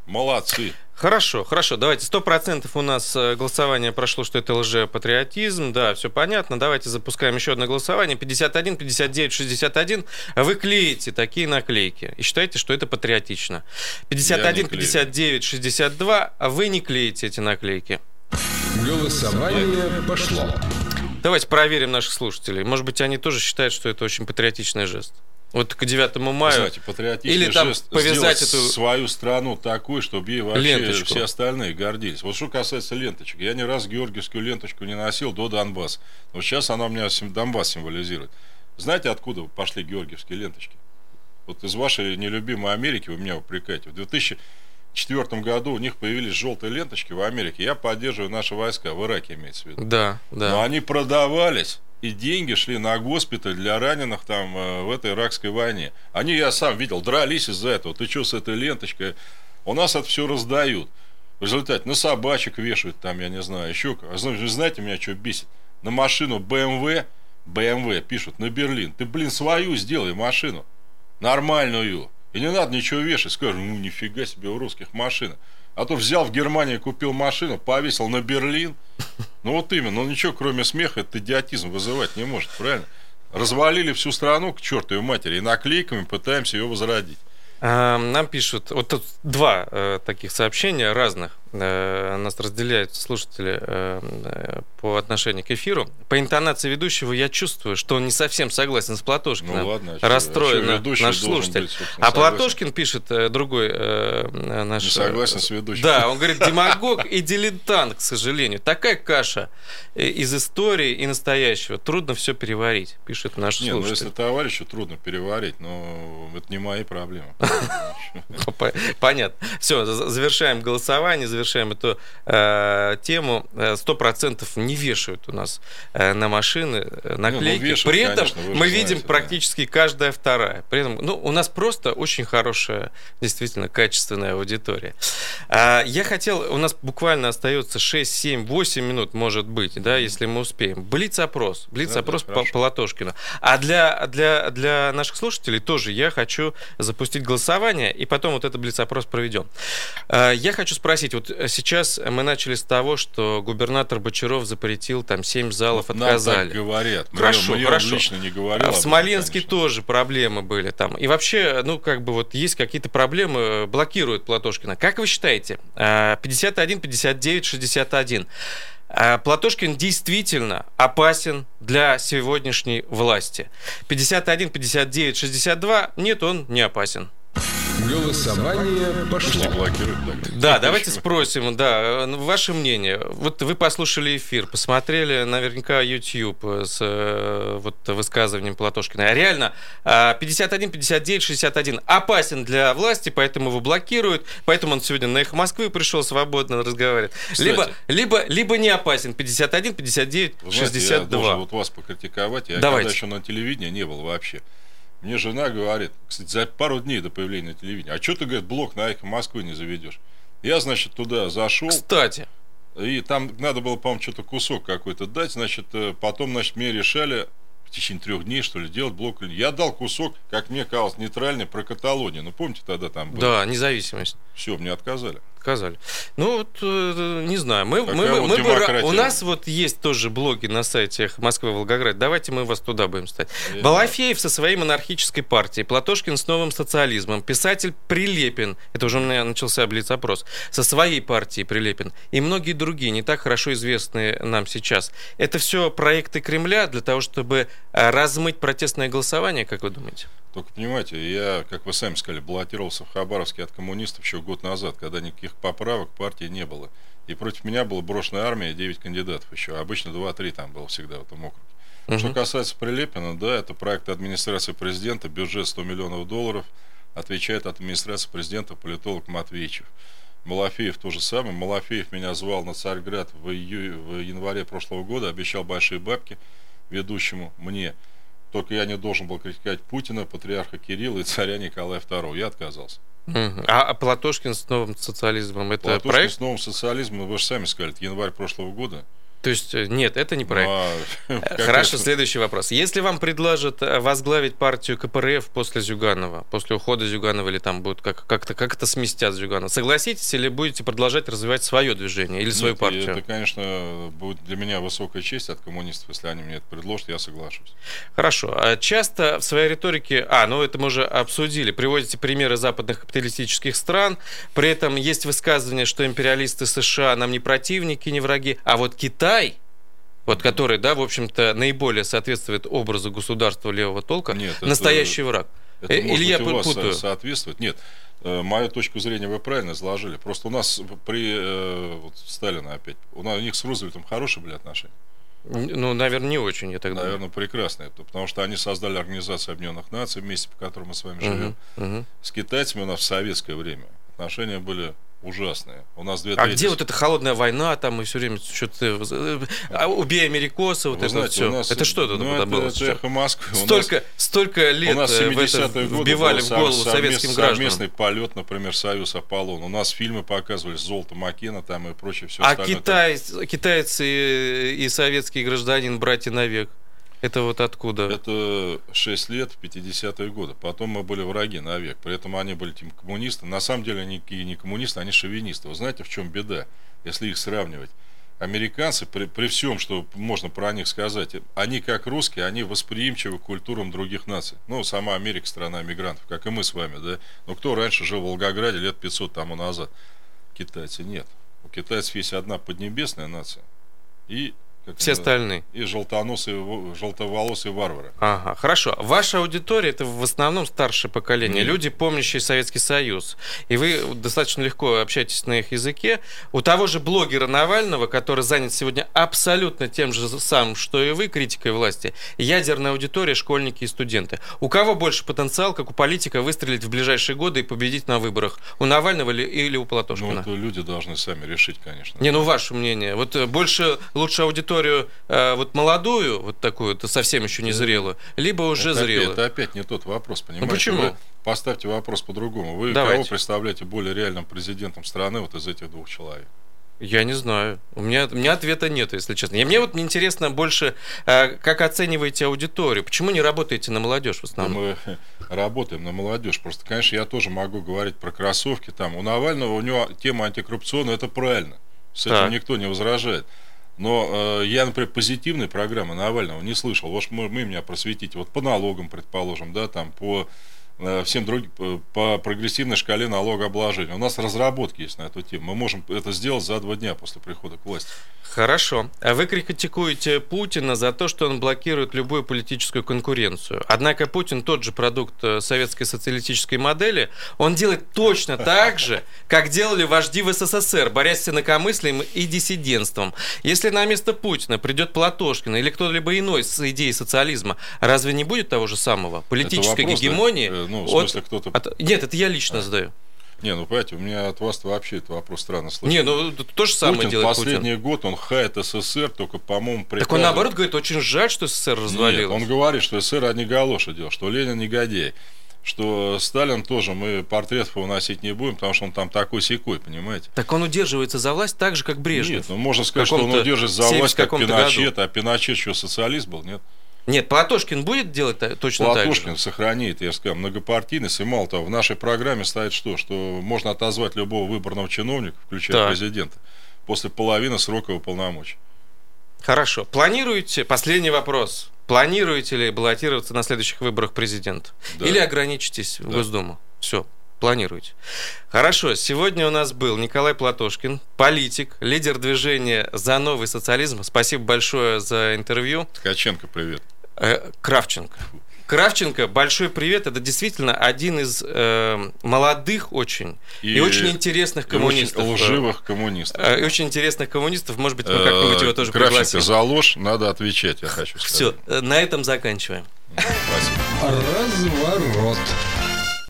D: молодцы.
C: Хорошо, хорошо, давайте. Сто процентов у нас э, голосование прошло, что это лжепатриотизм. Да, все понятно. Давайте запускаем еще одно голосование. 51, 59, 61. Вы клеите такие наклейки и считаете, что это патриотично. 51,
D: клею.
C: 59, 62. А вы не клеите эти наклейки.
B: Голосование пошло.
C: Давайте проверим наших слушателей. Может быть, они тоже считают, что это очень патриотичный жест. Вот к 9 мая
D: Знаете, патриотичный
C: Или там
D: жест
C: повязать эту
D: свою страну такой, чтобы ей вообще
C: ленточку.
D: все остальные гордились. Вот что касается ленточек. Я ни раз георгиевскую ленточку не носил до Донбасса. Но сейчас она у меня Донбасс символизирует. Знаете, откуда пошли георгиевские ленточки? Вот из вашей нелюбимой Америки вы меня упрекаете. В 2004 году у них появились желтые ленточки в Америке. Я поддерживаю наши войска, в Ираке имеется в виду.
C: Да, да.
D: Но они продавались, и деньги шли на госпиталь для раненых там э, в этой иракской войне. Они, я сам видел, дрались из-за этого. Ты что с этой ленточкой? У нас это все раздают. В результате на собачек вешают там, я не знаю, еще. как. А знаете, меня что бесит? На машину BMW, BMW пишут, на Берлин. Ты, блин, свою сделай машину. Нормальную. И не надо ничего вешать. Скажем, ну, нифига себе у русских машина. А то взял в Германии, купил машину, повесил на Берлин. Ну вот именно, ну ничего, кроме смеха, это идиотизм вызывать не может, правильно? Развалили всю страну к чертовой матери и наклейками пытаемся ее возродить.
C: А, Нам пишут, вот тут два э, таких сообщения разных. Э, нас разделяют слушатели э, по отношению к эфиру. По интонации ведущего я чувствую, что он не совсем согласен с Платошкиным.
D: Ну ладно, а
C: Расстроен
D: а
C: наш слушатель.
D: быть,
C: а
D: согласен?
C: Платошкин пишет, э, другой наш...
D: Не согласен с ведущим.
C: Да, он говорит, демагог и дилетант, к сожалению. Такая каша из истории и настоящего. Трудно все переварить, пишет наш
D: Не, ну
C: слушатель.
D: если товарищу трудно переварить, но это не мои проблемы.
C: По- Понятно. Все, завершаем голосование, завершаем эту э, тему. Сто процентов не вешают у нас э, на машины э, наклейки.
D: вешают,
C: При этом
D: конечно,
C: мы
D: знаете,
C: видим
D: да.
C: практически каждая вторая. При этом, ну, у нас просто очень хорошая, действительно качественная аудитория. А, я хотел, у нас буквально остается 6, 7, 8 минут, может быть, да, если мы успеем. Блиц-опрос. Блиц-опрос
D: Да, да,
C: по, по Латошкину. А для, для, для наших слушателей тоже я хочу запустить голосование, и потом вот этот блиц-опрос проведем. А, Я хочу спросить, вот сейчас мы начали с того, что губернатор Бочаров запретил там 7 залов,
D: Нам
C: отказали.
D: так говорят.
C: Хорошо,
D: мне
C: хорошо.
D: лично не говорил.
C: А в
D: этом,
C: Смоленске
D: конечно.
C: тоже проблемы были там. И вообще, ну, как бы вот есть какие-то проблемы, э, блокируют Платошкина. Как вы считаете? А, 51, 59, 61. А, Платошкин действительно опасен для сегодняшней власти. 51, 59, 62. Нет, он не опасен.
B: Голосование пошло.
C: Да, давайте спросим, да, ваше мнение. Вот вы послушали эфир, посмотрели наверняка YouTube с э, вот высказыванием Платошкина. А Реально, а, 51, 59, 61 опасен для власти, поэтому его блокируют, поэтому он сегодня на «Эхо Москвы» пришел свободно разговаривать.
D: Кстати.
C: Либо, либо, либо не опасен, 51, 59,
D: Вы знаете, я
C: 62.
D: должен вот вас покритиковать. Я
C: Давайте.
D: когда еще на телевидении не был вообще. Мне жена говорит, кстати, за пару дней до появления на телевидении, а что ты, говорит, блок на Эхо Москвы не заведешь? Я, значит, туда зашел,
C: Кстати,
D: И там надо было, по-моему, что-то кусок какой-то дать. Значит, э, потом, значит, мне решали в течение трех дней, что ли, делать блок. Я дал кусок, как мне казалось, нейтральный про Каталонию. Ну, помните, тогда там было?
C: Да, независимость.
D: Все, мне отказали.
C: Отказали. Ну, вот, э, не знаю. Мы,
D: Такая
C: мы,
D: вот
C: мы бы, у нас вот есть тоже блоги на сайте Москвы Волгоград. Давайте мы вас туда будем ставить.
D: Я
C: Балафеев со своей монархической партией, Платошкин с новым социализмом, писатель Прилепин, это уже у меня начался блиц-опрос, со своей партией Прилепин, и многие другие, не так хорошо известные нам сейчас. Это все проекты Кремля для того, чтобы э, размыть протестное голосование, как вы думаете?
D: Только понимаете, я, как вы сами сказали, баллотировался в Хабаровске от коммунистов еще год назад, когда никаких поправок партии не было. И против меня была брошенная армия, 9 кандидатов еще. Обычно 2-3 там было всегда в этом округе. Что касается Прилепина, да, это проект администрации президента, бюджет 100 миллионов долларов, отвечает от администрации президента политолог Матвеичев. Малафеев то же самое. Малафеев меня звал на Царьград в, ию- в январе прошлого года, обещал большие бабки ведущему мне. Только я не должен был критиковать Путина, патриарха Кирилла и царя Николая II. Я отказался.
C: А, а Платошкин с новым социализмом это
D: Платошкин
C: проект?
D: с новым социализмом, вы же сами сказали, это январь прошлого года.
C: То есть э, нет, это не проект.
D: Ну, а
C: Э,
D: как
C: Хорошо,
D: это?
C: следующий вопрос. Если вам предложат э, возглавить партию КПРФ после Зюганова, после ухода Зюганова, или там будут как- как-то как то сместят Зюганова, согласитесь или будете продолжать развивать свое движение или свою
D: Нет,
C: партию?
D: Это, конечно, будет для меня высокая честь от коммунистов, если они мне это предложат, я соглашусь.
C: Хорошо. А Часто в своей риторике, а, ну это мы уже обсудили, приводите примеры западных капиталистических стран, при этом есть высказывание, что империалисты США нам не противники, не враги, а вот Китай, вот который, да, в общем-то, наиболее соответствует образу государства левого толка,
D: Нет, это-
C: настоящий враг.
D: Это
C: Э,
D: может
C: или я
D: быть, у вас
C: путаю?
D: со- соответствует. Нет, э, мою точку зрения вы правильно изложили. Просто у нас при э, вот Сталина опять, у, нас, у них с Рузвельтом хорошие были отношения.
C: Ну, наверное, не очень, я так думаю.
D: Наверное, прекрасные. Потому что они создали Организацию Объединенных Наций вместе, по которой мы с вами живем.
C: Мгм, мгм.
D: С китайцами у нас в советское время отношения были ужасные. У нас две
C: А
D: трети-
C: где вот эта холодная война, там мы все время что-то... а, Убей америкоса, вот
D: Вы
C: это
D: знаете,
C: все.
D: нас-
C: Это что это
D: ну,
C: было?
D: это,
C: было
D: это эхо Москвы. У нас-
C: Столько, столько лет
D: У нас
C: э, в это
D: 70-е годы
C: вбивали в голову
D: совмест-
C: советским
D: совместный
C: гражданам.
D: полет, например, Союз Аполлон. У нас фильмы показывали «Золото Маккена» там и прочее все
C: А
D: остальное.
C: Китай, китайцы и, и советский гражданин братья навек. Это вот откуда?
D: Это 6 лет в 50-е годы. Потом мы были враги навек. При этом они были тем коммунисты. На самом деле они и не коммунисты, они шовинисты. Вы знаете, в чем беда, если их сравнивать? Американцы, при, при всем, что можно про них сказать, они как русские, они восприимчивы к культурам других наций. Ну, сама Америка страна мигрантов, как и мы с вами, да. Но кто раньше жил в Волгограде лет 500 тому назад? Китайцы нет. У китайцев есть одна поднебесная нация и как
C: Все остальные.
D: и желтоносые, во- желтоволосые варвары.
C: Ага, хорошо. Ваша аудитория это в основном старшее поколение,
D: Нет.
C: люди, помнящие Советский Союз. И вы достаточно легко общаетесь на их языке. У того же блогера Навального, который занят сегодня абсолютно тем же самым, что и вы, критикой власти, ядерная аудитория, школьники и студенты. У кого больше потенциал, как у политика, выстрелить в ближайшие годы и победить на выборах? У Навального или, или у
D: Ну,
C: Платошкина?
D: это люди должны сами решить, конечно.
C: Не, ну ваше мнение. Вот э, больше лучше аудиторию э, вот молодую, вот такую, то совсем еще не зрелую, либо уже
D: это,
C: зрелую.
D: Опять, это опять не тот вопрос, понимаете?
C: почему?
D: Вы поставьте вопрос по-другому. Вы
C: Давайте.
D: кого представляете более реальным президентом страны вот из этих двух человек?
C: Я не знаю. У меня, у меня ответа нет, если честно. И мне вот интересно больше, э, как оцениваете аудиторию? Почему не работаете на молодежь в
D: Ну,
C: основном?
D: Мы работаем на молодежь. Просто, конечно, я тоже могу говорить про кроссовки. Там у Навального у него тема антикоррупционная, это правильно. С этим
C: Так.
D: никто не возражает. Но э, я, например, позитивной программы Навального не слышал. Вот мы, мы меня просветите. Вот по налогам, предположим, да, там по всем другим, по- по прогрессивной шкале налогообложения. У нас разработки есть на эту тему. Мы можем это сделать за два дня после прихода к власти.
C: Хорошо. А вы критикуете Путина за то, что он блокирует любую политическую конкуренцию. Однако Путин тот же продукт э, советской социалистической модели. Он делает точно так же, как делали вожди в СССР, борясь с инакомыслием и диссидентством. Если на место Путина придет Платошкин или кто-либо иной с идеей социализма, разве не будет того же самого? Политической гегемонии?
D: Ну, в смысле, кто-то-
C: от- Нет, это я лично задаю.
D: Не, ну понимаете, у меня от вас вообще этот вопрос странно слышать.
C: Не, ну то же самое
D: Путин
C: делает
D: последний
C: Путин.
D: год, он хает СССР, только, по-моему,
C: Так он
D: приказом-
C: наоборот говорит, очень жаль, что СССР
D: Нет,
C: развалилось.
D: он говорит, что СССР одни галоши делал, что Ленин негодяй. что Сталин тоже, мы портрет выносить не будем, потому что он там такой секой, понимаете?
C: Так он удерживается за власть так же, как Брежнев.
D: Нет, ну можно сказать, что он удерживается за власть, как Пиночет, году. а Пиночет что, социалист был, нет?
C: Нет, Платошкин будет делать точно
D: Платошкин
C: так же?
D: Платошкин сохранит, я сказал, многопартийность. И мало того, в нашей программе стоит что? Что можно отозвать любого выборного чиновника, включая так. президента, после половины срока его полномочий.
C: Хорошо. Планируете, последний вопрос, планируете ли баллотироваться на следующих выборах президента? Да. Или ограничитесь да. в Госдуму? Все, планируете. Хорошо, сегодня у нас был Николай Платошкин, политик, лидер движения «За новый социализм». Спасибо большое за интервью.
D: Ткаченко, привет.
C: Э, Кравченко. Кравченко, большой привет. Это действительно один из э, молодых очень и, и очень интересных коммунистов.
D: Очень лживых коммунистов.
C: Э, и очень интересных коммунистов. Может быть, мы как-нибудь его тоже
D: Кравченко,
C: пригласим.
D: за ложь надо отвечать, я хочу сказать.
C: Все, на этом заканчиваем.
B: Спасибо. Разворот.